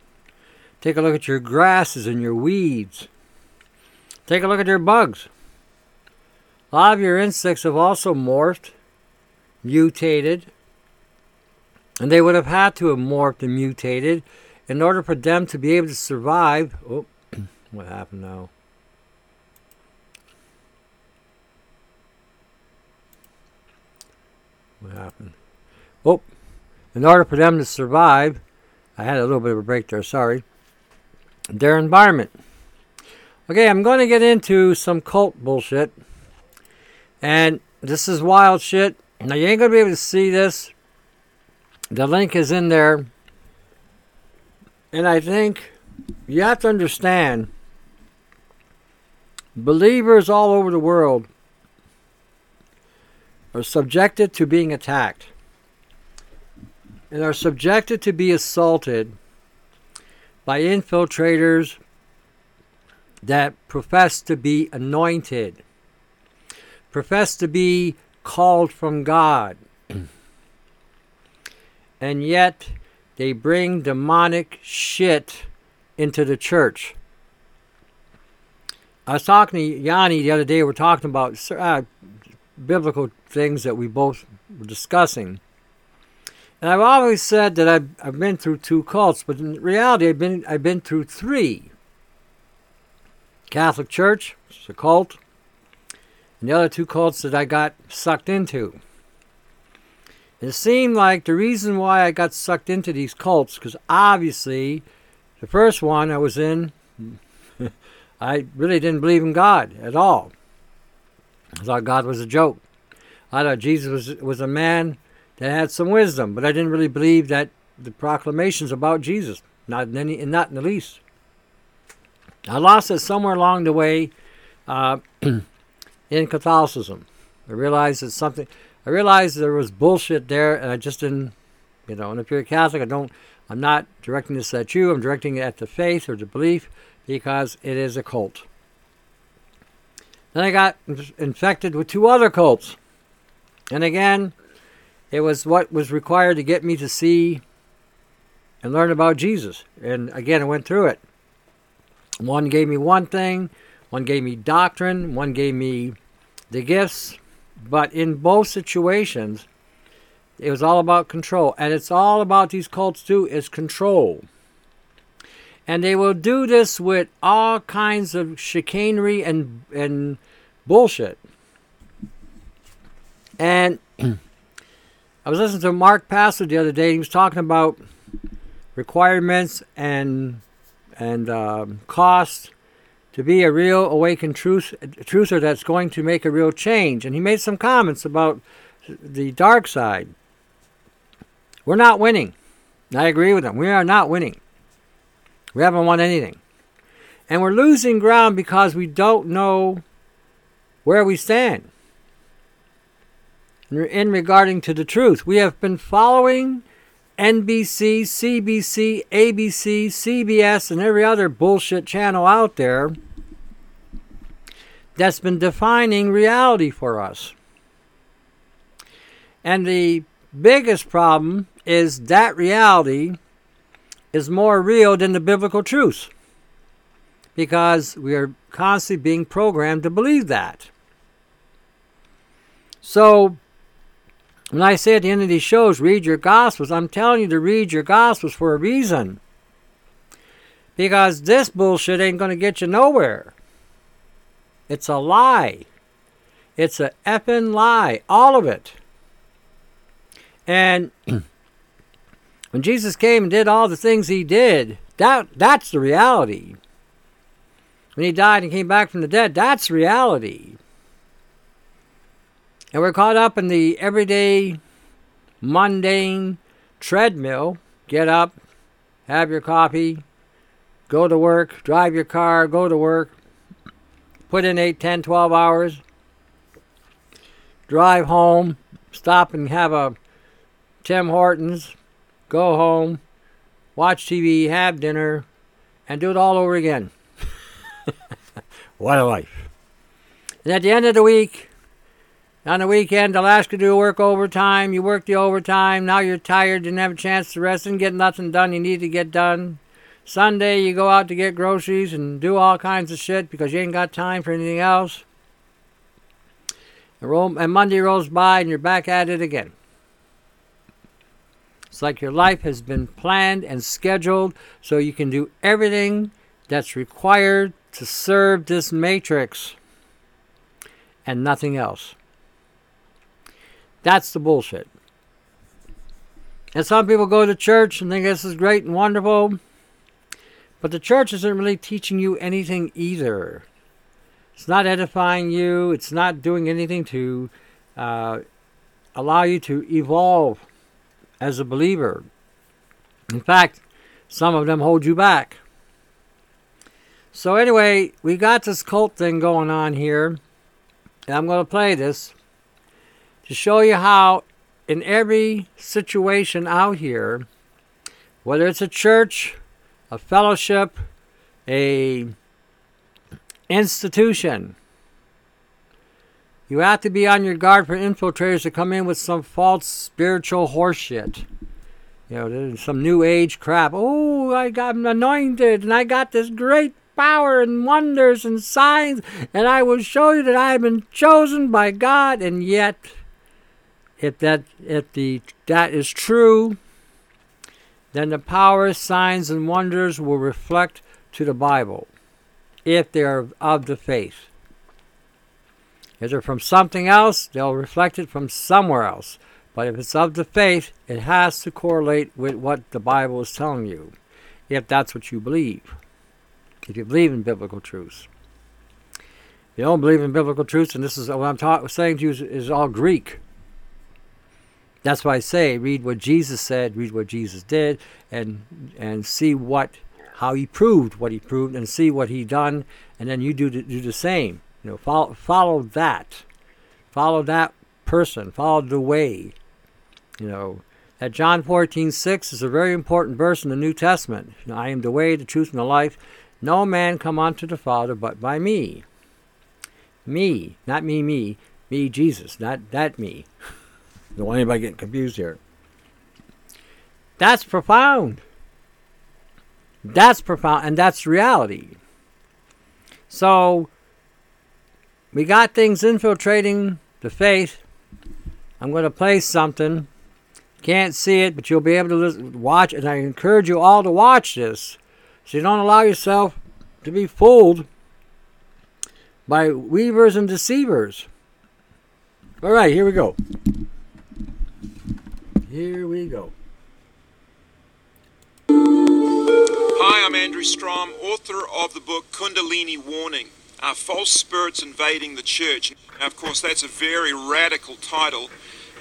take a look at your grasses and your weeds, take a look at your bugs. A lot of your insects have also morphed mutated, and they would have had to have morphed and mutated in order for them to be able to survive. Oh, what happened now? What happened? Oh, in order for them to survive, I had a little bit of a break there, sorry. Their environment. Okay, I'm going to get into some cult bullshit. And this is wild shit. Now you ain't gonna be able to see this. The link is in there. And I think you have to understand believers all over the world are subjected to being attacked and are subjected to be assaulted by infiltrators that profess to be anointed, profess to be called from God. and yet they bring demonic shit into the church. I was talking to Yanni the other day. We're talking about uh, biblical things that we both were discussing. And I've always said that I've, I've been through two cults, but in reality, I've been I've been through three. Catholic Church, it's a cult and the other two cults that I got sucked into. It seemed like the reason why I got sucked into these cults, because obviously the first one I was in, I really didn't believe in God at all. I thought God was a joke. I thought Jesus was, was a man that had some wisdom, but I didn't really believe that the proclamations about Jesus, not in, any, not in the least. I lost it somewhere along the way. Uh, in Catholicism. I realized that something. I realized there was bullshit there, and I just didn't. You know, and if you're a Catholic, I don't. I'm not directing this at you. I'm directing it at the faith or the belief because it is a cult. Then I got infected with two other cults. And again, it was what was required to get me to see and learn about Jesus. And again, I went through it. One gave me one thing, one gave me doctrine, one gave me the gifts, but in both situations, it was all about control. And it's all about these cults too, is control. And they will do this with all kinds of chicanery and and bullshit. And I was listening to Mark Passio the other day. He was talking about requirements and and um, costs to be a real awakened truth, truther that's going to make a real change. And he made some comments about the dark side. We're not winning. I agree with him. We are not winning. We haven't won anything. And we're losing ground because we don't know where we stand in regarding to the truth. We have been following NBC, CBC, ABC, CBS, and every other bullshit channel out there that's been defining reality for us. And the biggest problem is that reality is more real than the biblical truth because we are constantly being programmed to believe that. So, when I say at the end of these shows, read your Gospels, I'm telling you to read your Gospels for a reason. Because this bullshit ain't going to get you nowhere. It's a lie. It's a effing lie. All of it. And when Jesus came and did all the things he did, that that's the reality. when he died and came back from the dead. That's reality. And we're caught up in the everyday, mundane treadmill. Get up, have your coffee, go to work, drive your car, go to work, put in 8, 10, 12 hours, drive home, stop and have a Tim Hortons, go home, watch TV, have dinner, and do it all over again. what a life. And at the end of the week, on the weekend, to do work overtime. You work the overtime. Now you're tired, didn't have a chance to rest, and get nothing done you need to get done. Sunday, you go out to get groceries and do all kinds of shit because you ain't got time for anything else. And Monday rolls by and you're back at it again. It's like your life has been planned and scheduled so you can do everything that's required to serve this matrix and nothing else. That's the bullshit. And some people go to church and think this is great and wonderful, but the church isn't really teaching you anything either. It's not edifying you, it's not doing anything to uh, allow you to evolve as a believer. In fact, some of them hold you back. So, anyway, we got this cult thing going on here. And I'm going to play this to show you how, in every situation out here, whether it's a church, a fellowship, a institution, you have to be on your guard for infiltrators to come in with some false spiritual horseshit. You know, some new age crap. Oh, I got anointed and I got this great power and wonders and signs, and I will show you that I have been chosen by God. And yet, if that if the that is true, then the power, signs, and wonders will reflect to the Bible, if they are of the faith. If they're from something else, they'll reflect it from somewhere else. But if it's of the faith, it has to correlate with what the Bible is telling you, if that's what you believe. If you believe in biblical truths. If you don't believe in biblical truths, and this is what I'm ta- saying to you is, is all Greek. That's why I say read what Jesus said, read what Jesus did, and and see what how he proved what he proved, and see what he done, and then you do the, do the same. You know, follow, follow that. Follow that person. Follow the way. You know, that John fourteen six is a very important verse in the New Testament. You know, I am the way, the truth, and the life. No man come unto the Father but by me. Me, not me, me. Me, Jesus, not that me. Don't want anybody getting confused here. That's profound. That's profound, and that's reality. So, we got things infiltrating the faith. I'm going to play something. Can't see it, but you'll be able to listen, watch. And I encourage you all to watch this, so you don't allow yourself to be fooled by weavers and deceivers. All right, here we go. Here we go. Hi, I'm Andrew Strom, author of the book Kundalini Warning uh, false spirits invading the church. Now, of course, that's a very radical title.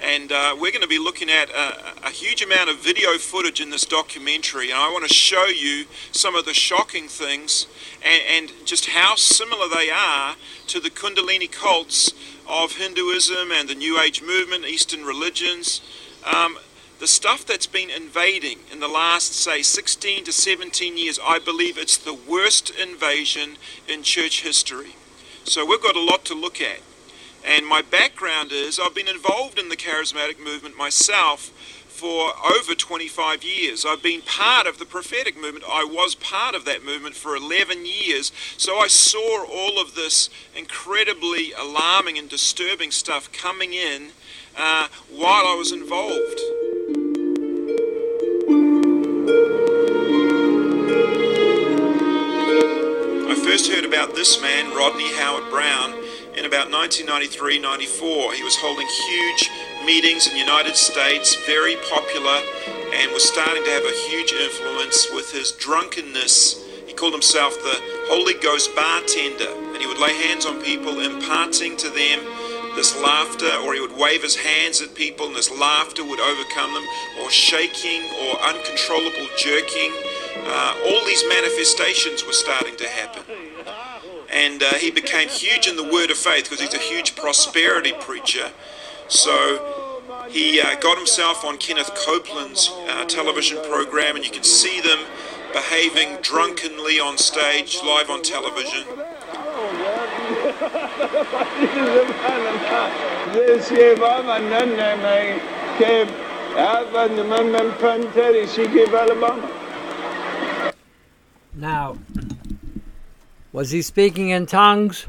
And uh, we're going to be looking at a, a, huge amount of video footage in this documentary. And I want to show you some of the shocking things and, and just how similar they are to the Kundalini cults of Hinduism and the New Age movement, Eastern religions. Um, the stuff that's been invading in the last, say, 16 to 17 years, I believe it's the worst invasion in church history. So we've got a lot to look at. And my background is I've been involved in the charismatic movement myself for over 25 years. I've been part of the prophetic movement. I was part of that movement for 11 years. So I saw all of this incredibly alarming and disturbing stuff coming in uh, while I was involved. I first heard about this man, Rodney Howard-Browne, in about 1993-94. He was holding huge meetings in the United States, very popular, and was starting to have a huge influence with his drunkenness. He called himself the Holy Ghost bartender, and he would lay hands on people, imparting to them this laughter, or he would wave his hands at people and this laughter would overcome them, or shaking or uncontrollable jerking. Uh, all these manifestations were starting to happen. And uh, he became huge in the word of faith because he's a huge prosperity preacher. So he uh, got himself on Kenneth Copeland's uh, television program, and you can see them behaving drunkenly on stage, live on television. Now, was he speaking in tongues?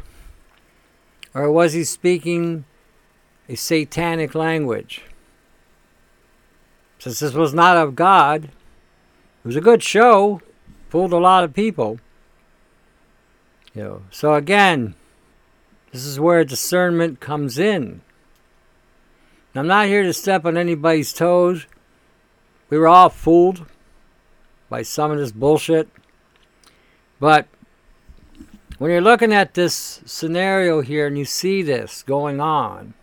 Or was he speaking a satanic language? Since this was not of God, it was a good show, fooled a lot of people. You know, so again, this is where discernment comes in. I'm not here to step on anybody's toes. We were all fooled by some of this bullshit. But when you're looking at this scenario here and you see this going on,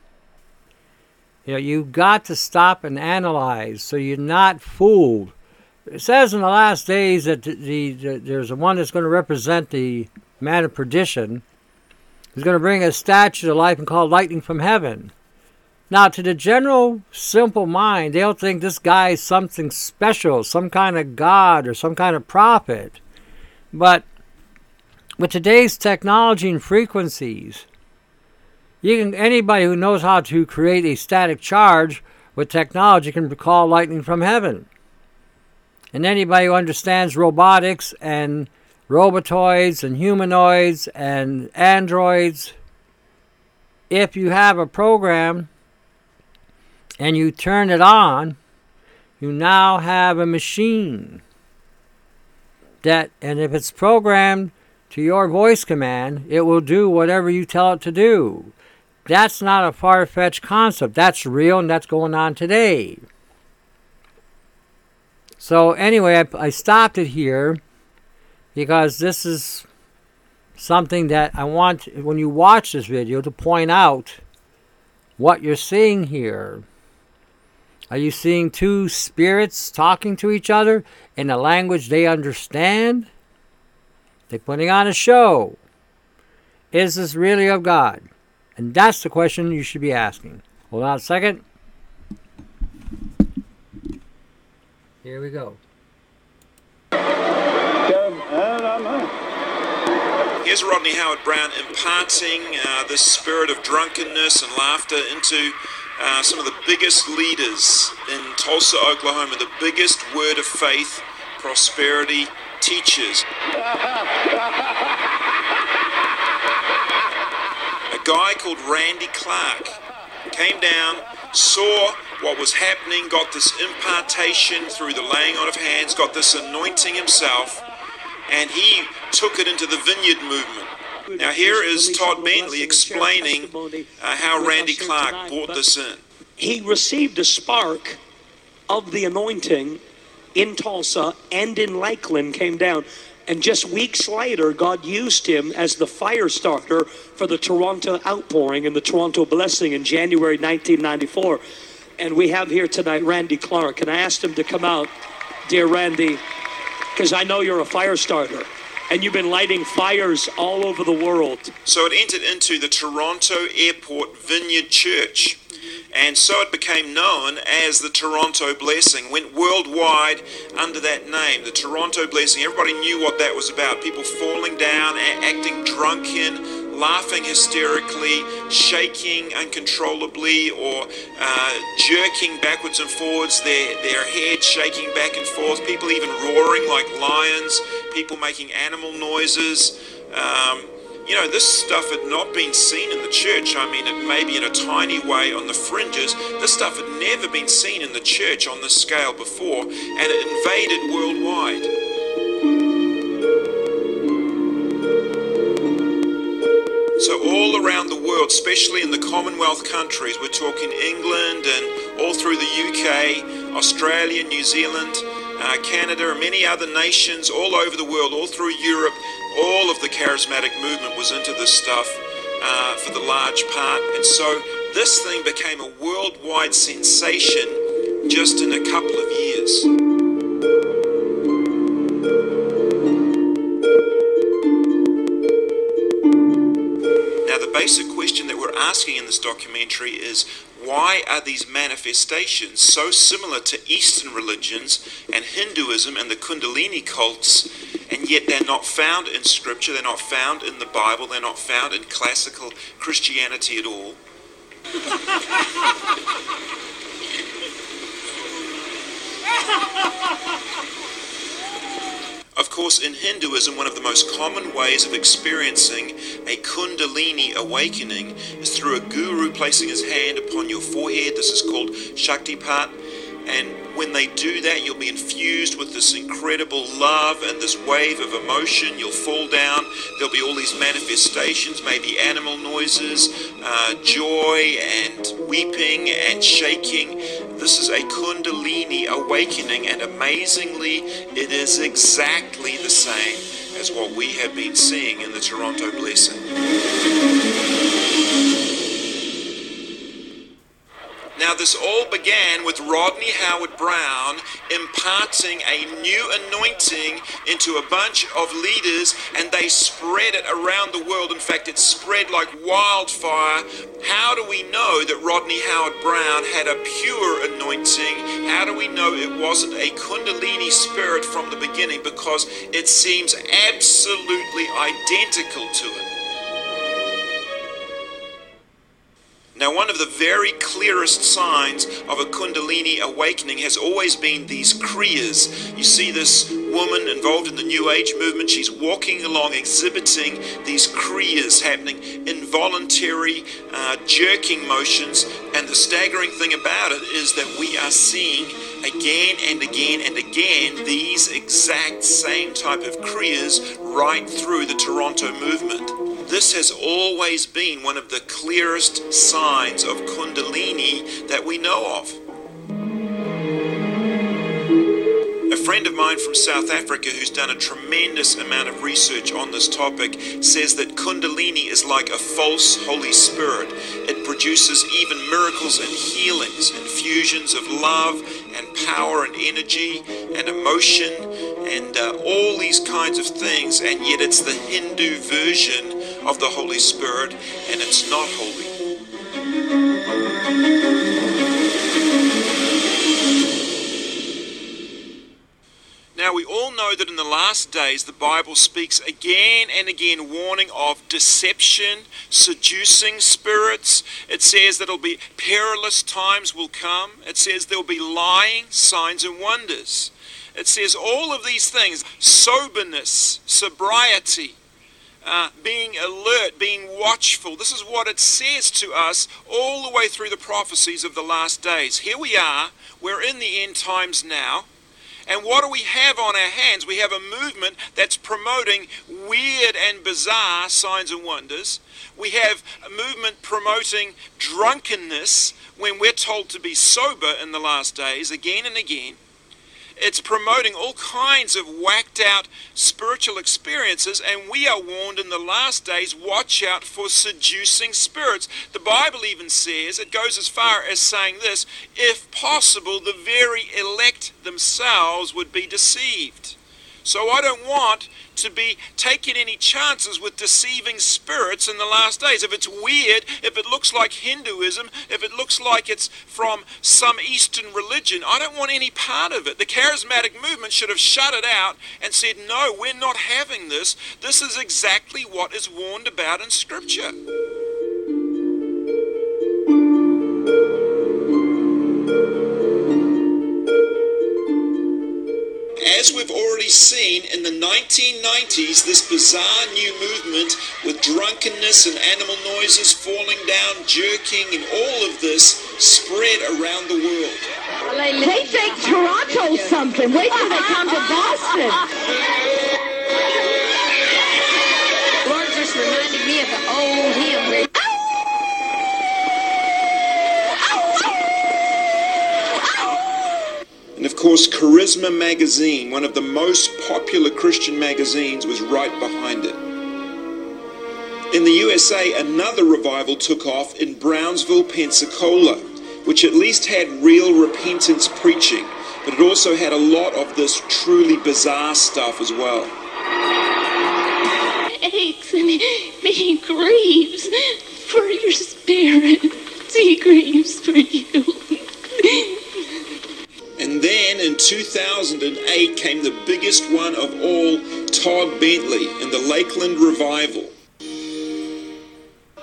you know, you've got to stop and analyze so you're not fooled. It says in the last days that the, the, the there's one that's going to represent the man of perdition. He's going to bring a statue to life and call lightning from heaven. Now, to the general, simple mind, they'll think this guy is something special, some kind of god or some kind of prophet. But with today's technology and frequencies, you can anybody who knows how to create a static charge with technology can call lightning from heaven. And anybody who understands robotics and robotoids and humanoids and androids, if you have a program and you turn it on, you now have a machine that, and if it's programmed to your voice command, it will do whatever you tell it to do. That's not a far fetched concept. That's real and that's going on today. So, anyway, I, I stopped it here because this is something that I want, when you watch this video, to point out what you're seeing here. Are you seeing two spirits talking to each other in a language they understand? They're putting on a show. Is this really of God? And that's the question you should be asking. Hold on a second. Here we go. Here's Rodney Howard-Browne imparting uh, this spirit of drunkenness and laughter into uh, some of the biggest leaders in Tulsa, Oklahoma, the biggest word of faith, prosperity teachers. A guy called Randy Clark came down, saw what was happening, got this impartation through the laying on of hands, got this anointing himself, and he took it into the vineyard movement. Now, here is Todd Bentley explaining uh, how Randy Clark brought this in. He received a spark of the anointing in Tulsa and in Lakeland came down. And just weeks later, God used him as the fire starter for the Toronto outpouring and the Toronto blessing in January 1994. And we have here tonight Randy Clark. And I asked him to come out, dear Randy, because I know you're a fire starter and you've been lighting fires all over the world. So it entered into the Toronto Airport Vineyard Church. And so it became known as the Toronto Blessing. Went worldwide under that name, the Toronto Blessing. Everybody knew what that was about. People falling down, acting drunken, laughing hysterically, shaking uncontrollably, or uh, jerking backwards and forwards, their, their head shaking back and forth, people even roaring like lions, people making animal noises. Um, you know, this stuff had not been seen in the church. I mean, it may be in a tiny way on the fringes. This stuff had never been seen in the church on this scale before, and it invaded worldwide. So, all around the world, especially in the Commonwealth countries, we're talking England and all through the UK, Australia, New Zealand, uh, Canada, and many other nations all over the world, all through Europe, all of the charismatic movement was into this stuff uh, for the large part. And so this thing became a worldwide sensation just in a couple of years. Basic question that we're asking in this documentary is why are these manifestations so similar to Eastern religions and Hinduism and the Kundalini cults, and yet they're not found in Scripture, they're not found in the Bible, they're not found in classical Christianity at all? Of course, in Hinduism, one of the most common ways of experiencing a Kundalini awakening is through a guru placing his hand upon your forehead. This is called Shaktipat. And when they do that, you'll be infused with this incredible love and this wave of emotion. You'll fall down. There'll be all these manifestations, maybe animal noises, uh, joy and weeping and shaking. This is a Kundalini awakening, and amazingly, it is exactly the same as what we have been seeing in the Toronto Blessing. Now, this all began with Rodney Howard-Browne imparting a new anointing into a bunch of leaders, and they spread it around the world. In fact, it spread like wildfire. How do we know that Rodney Howard-Browne had a pure anointing? How do we know it wasn't a Kundalini spirit from the beginning? Because it seems absolutely identical to it. Now, one of the very clearest signs of a Kundalini awakening has always been these Kriyas. You see this woman involved in the New Age movement, she's walking along exhibiting these Kriyas happening, involuntary uh, jerking motions. And the staggering thing about it is that we are seeing again and again and again these exact same type of Kriyas right through the Toronto movement. This has always been one of the clearest signs of Kundalini that we know of. A friend of mine from South Africa who's done a tremendous amount of research on this topic says that Kundalini is like a false Holy Spirit. It produces even miracles and healings, infusions of love and power and energy and emotion and uh, all these kinds of things, and yet it's the Hindu version of the Holy Spirit, and it's not holy. Now, we all know that in the last days, the Bible speaks again and again warning of deception, seducing spirits. It says that it'll be perilous times will come. It says there'll be lying, signs, and wonders. It says all of these things soberness, sobriety, uh, being alert, being watchful. This is what it says to us all the way through the prophecies of the last days. Here we are, we're in the end times now. And what do we have on our hands? We have a movement that's promoting weird and bizarre signs and wonders. We have a movement promoting drunkenness when we're told to be sober in the last days again and again. It's promoting all kinds of whacked out spiritual experiences, and we are warned in the last days watch out for seducing spirits. The Bible even says, it goes as far as saying this if possible, the very elect themselves would be deceived. So I don't want to be taking any chances with deceiving spirits in the last days. If it's weird, if it looks like Hinduism, if it looks like it's from some Eastern religion, I don't want any part of it. The charismatic movement should have shut it out and said, no, we're not having this. This is exactly what is warned about in Scripture. Seen in the 1990s, this bizarre new movement with drunkenness and animal noises falling down, jerking, and all of this spread around the world. They think Toronto's something. Wait till they come to Boston. Course, Charisma magazine, one of the most popular Christian magazines, was right behind it. In the USA, another revival took off in Brownsville, Pensacola, which at least had real repentance preaching, but it also had a lot of this truly bizarre stuff as well. Aches and he grieves for your spirit. He grieves for you. And then in 2008 came the biggest one of all, Todd Bentley and the Lakeland Revival.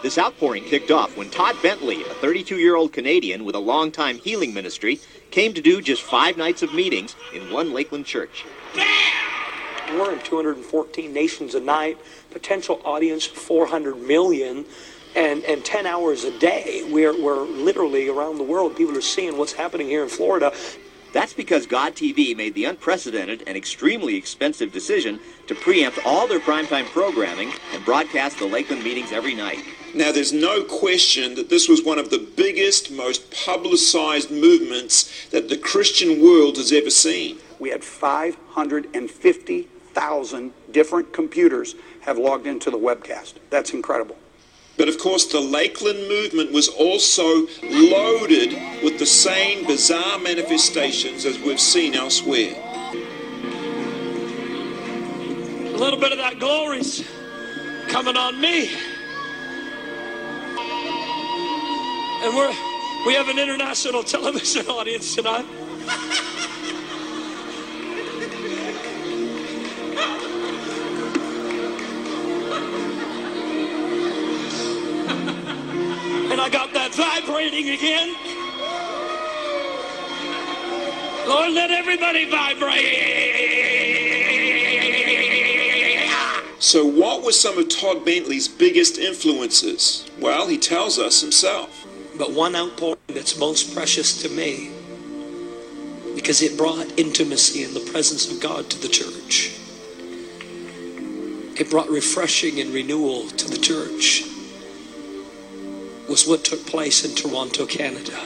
This outpouring kicked off when Todd Bentley, a 32 year old Canadian with a long-time healing ministry, came to do just five nights of meetings in one Lakeland church. We're in 214 nations a night, potential audience 400 million, and, and 10 hours a day. We're, we're literally around the world. People are seeing what's happening here in Florida. That's because God TV made the unprecedented and extremely expensive decision to preempt all their primetime programming and broadcast the Lakeland meetings every night. Now, there's no question that this was one of the biggest, most publicized movements that the Christian world has ever seen. We had 550,000 different computers have logged into the webcast. That's incredible. But of course, the Lakeland movement was also loaded with the same bizarre manifestations as we've seen elsewhere. A little bit of that glory's coming on me. And we're we have an international television audience tonight. I got that vibrating again. Lord, let everybody vibrate. So, what were some of Todd Bentley's biggest influences? Well, he tells us himself. But one outpouring that's most precious to me because it brought intimacy in the presence of God to the church. It brought refreshing and renewal to the church. Was what took place in Toronto, Canada.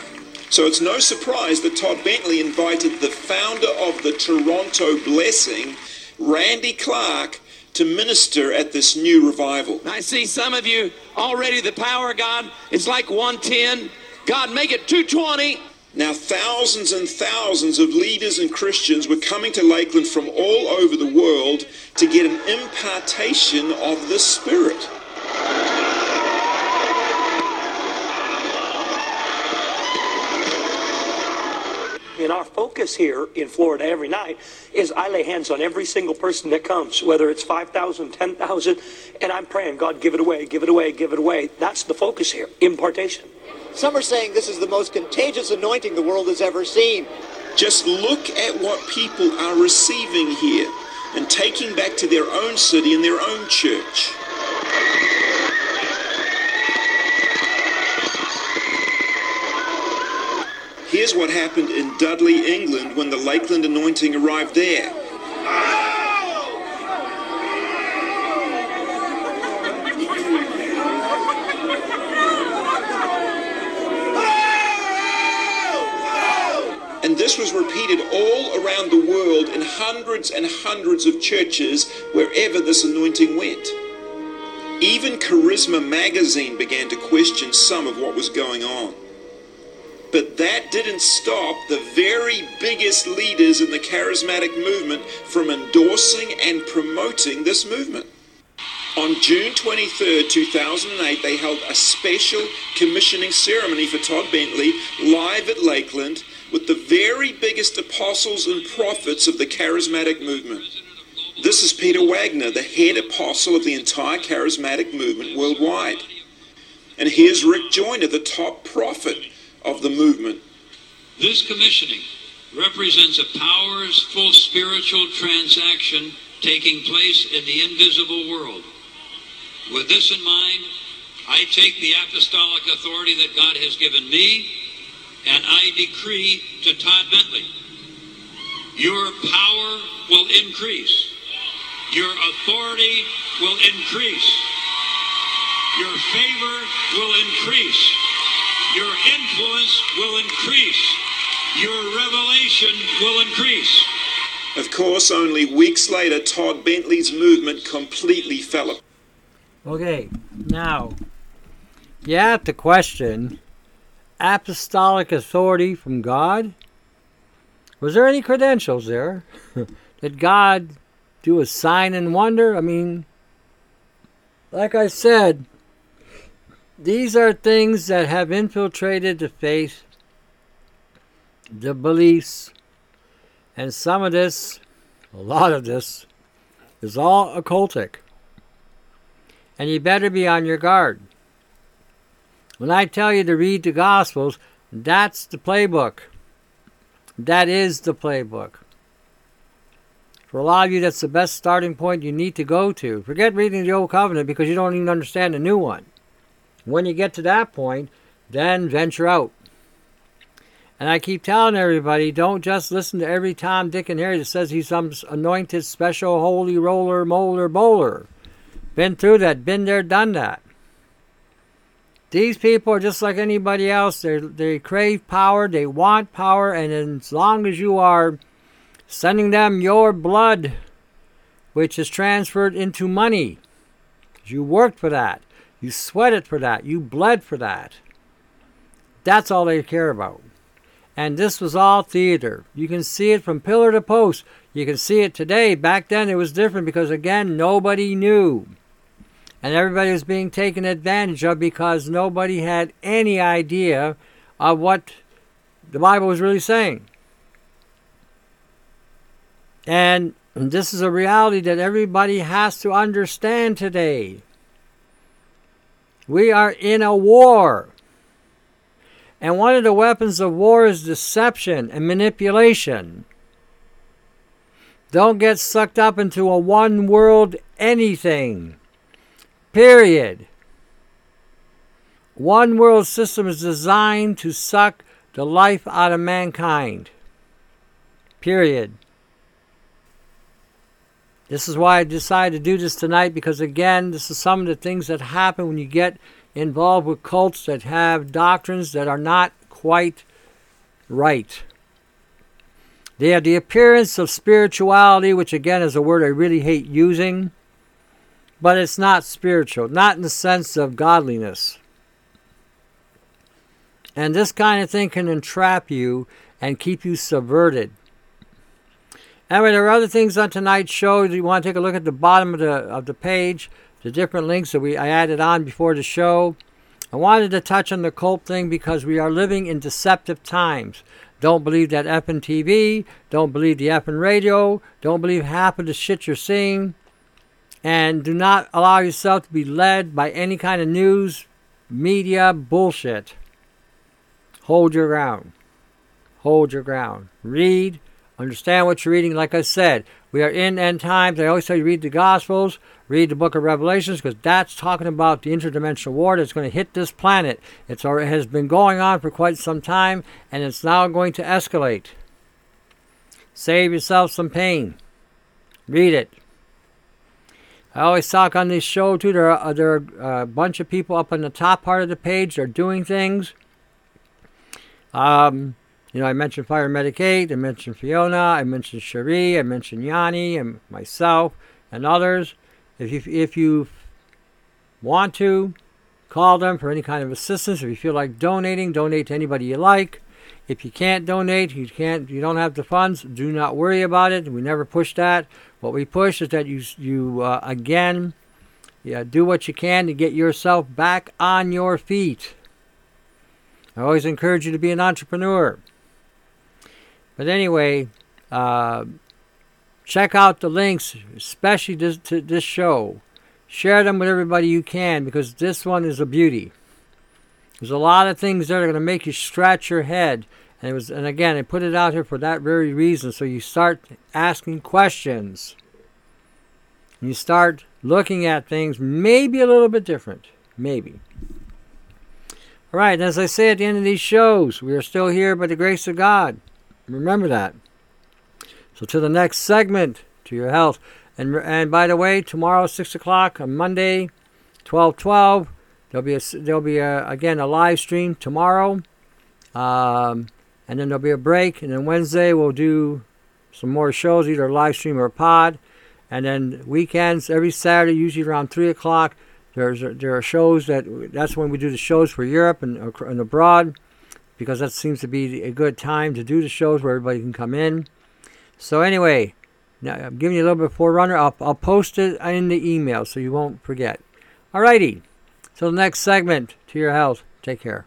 So it's no surprise that Todd Bentley invited the founder of the Toronto Blessing, Randy Clark, to minister at this new revival. I see some of you already, the power of God it's like 110. God, make it 220. Now, thousands and thousands of leaders and Christians were coming to Lakeland from all over the world to get an impartation of the Spirit. And our focus here in Florida every night is I lay hands on every single person that comes, whether it's 5,000, 10,000, and I'm praying, God, give it away, give it away, give it away. That's the focus here, impartation. Some are saying this is the most contagious anointing the world has ever seen. Just look at what people are receiving here and taking back to their own city and their own church. Here's what happened in Dudley, England when the Lakeland anointing arrived there. And this was repeated all around the world in hundreds and hundreds of churches wherever this anointing went. Even Charisma magazine began to question some of what was going on. But that didn't stop the very biggest leaders in the charismatic movement from endorsing and promoting this movement. On June 23, 2008, they held a special commissioning ceremony for Todd Bentley live at Lakeland with the very biggest apostles and prophets of the charismatic movement. This is Peter Wagner, the head apostle of the entire charismatic movement worldwide. And here's Rick Joyner, the top prophet of the movement. This commissioning represents a powerful spiritual transaction taking place in the invisible world. With this in mind, I take the apostolic authority that God has given me and I decree to Todd Bentley, your power will increase. Your authority will increase. Your favor will increase. Your influence will increase. your revelation will increase. Of course, only weeks later, Todd Bentley's movement completely fell apart. Okay, now, you have to question apostolic authority from God? Was there any credentials there? Did God do a sign and wonder? I mean, like I said, these are things that have infiltrated the faith, the beliefs, and some of this, a lot of this, is all occultic. And you better be on your guard. When I tell you to read the Gospels, that's the playbook. That is the playbook. For a lot of you, that's the best starting point you need to go to. Forget reading the Old Covenant because you don't even understand the new one. When you get to that point, then venture out. And I keep telling everybody don't just listen to every Tom, Dick, and Harry that says he's some anointed, special, holy roller, molar, bowler. Been through that, been there, done that. These people are just like anybody else. They they crave power, they want power, and as long as you are sending them your blood, which is transferred into money, you worked for that, you sweated for that, you bled for that. That's all they care about. And this was all theater. You can see it from pillar to post. You can see it today. Back then it was different because, again, nobody knew. And everybody was being taken advantage of because nobody had any idea of what the Bible was really saying. And this is a reality that everybody has to understand today. We are in a war. And one of the weapons of war is deception and manipulation. Don't get sucked up into a one world anything. Period. One world system is designed to suck the life out of mankind. Period. This is why I decided to do this tonight because, again, this is some of the things that happen when you get involved with cults that have doctrines that are not quite right. They have the appearance of spirituality, which again is a word I really hate using, but it's not spiritual, not in the sense of godliness. And this kind of thing can entrap you and keep you subverted. Anyway, there are other things on tonight's show. You want to take a look at the bottom of the of the page, the different links that we I added on before the show. I wanted to touch on the cult thing because we are living in deceptive times. Don't believe that effing TV. Don't believe the effing radio. Don't believe half of the shit you're seeing. And do not allow yourself to be led by any kind of news, media bullshit. Hold your ground. Hold your ground. Read. Understand what you're reading. Like I said, we are in end times. I always tell you read the Gospels, read the book of Revelations, because that's talking about the interdimensional war that's going to hit this planet. It's already, has been going on for quite some time, and it's now going to escalate. Save yourself some pain. Read it. I always talk on this show too. There are, there are a bunch of people up on the top part of the page. They're doing things. Um, you know, I mentioned Firemedic 8, I mentioned Fiona, I mentioned Cherie, I mentioned Yanni, and myself, and others. If you, if you want to, call them for any kind of assistance. If you feel like donating, donate to anybody you like. If you can't donate, you can't, you don't have the funds. Do not worry about it. We never push that. What we push is that you, you uh, again, yeah, do what you can to get yourself back on your feet. I always encourage you to be an entrepreneur. But anyway, uh, check out the links, especially this, to this show. Share them with everybody you can because this one is a beauty. There's a lot of things that are going to make you scratch your head. And it was, and again, I put it out here for that very reason. So you start asking questions. You start looking at things maybe a little bit different. Maybe. All right, as I say at the end of these shows, we are still here by the grace of God. Remember that. So to the next segment, to your health. And and by the way, tomorrow six o'clock on Monday, twelve twelve. There'll be a there'll be a, again a live stream tomorrow, um, and then there'll be a break, and then Wednesday we'll do some more shows, either live stream or pod, and then weekends every Saturday, usually around three o'clock. There's there are shows that that's when we do the shows for Europe and, and abroad, because that seems to be a good time to do the shows where everybody can come in. So anyway, now I'm giving you a little bit of forerunner. I'll I'll post it in the email so you won't forget. Alrighty. So the next segment to your health. Take care.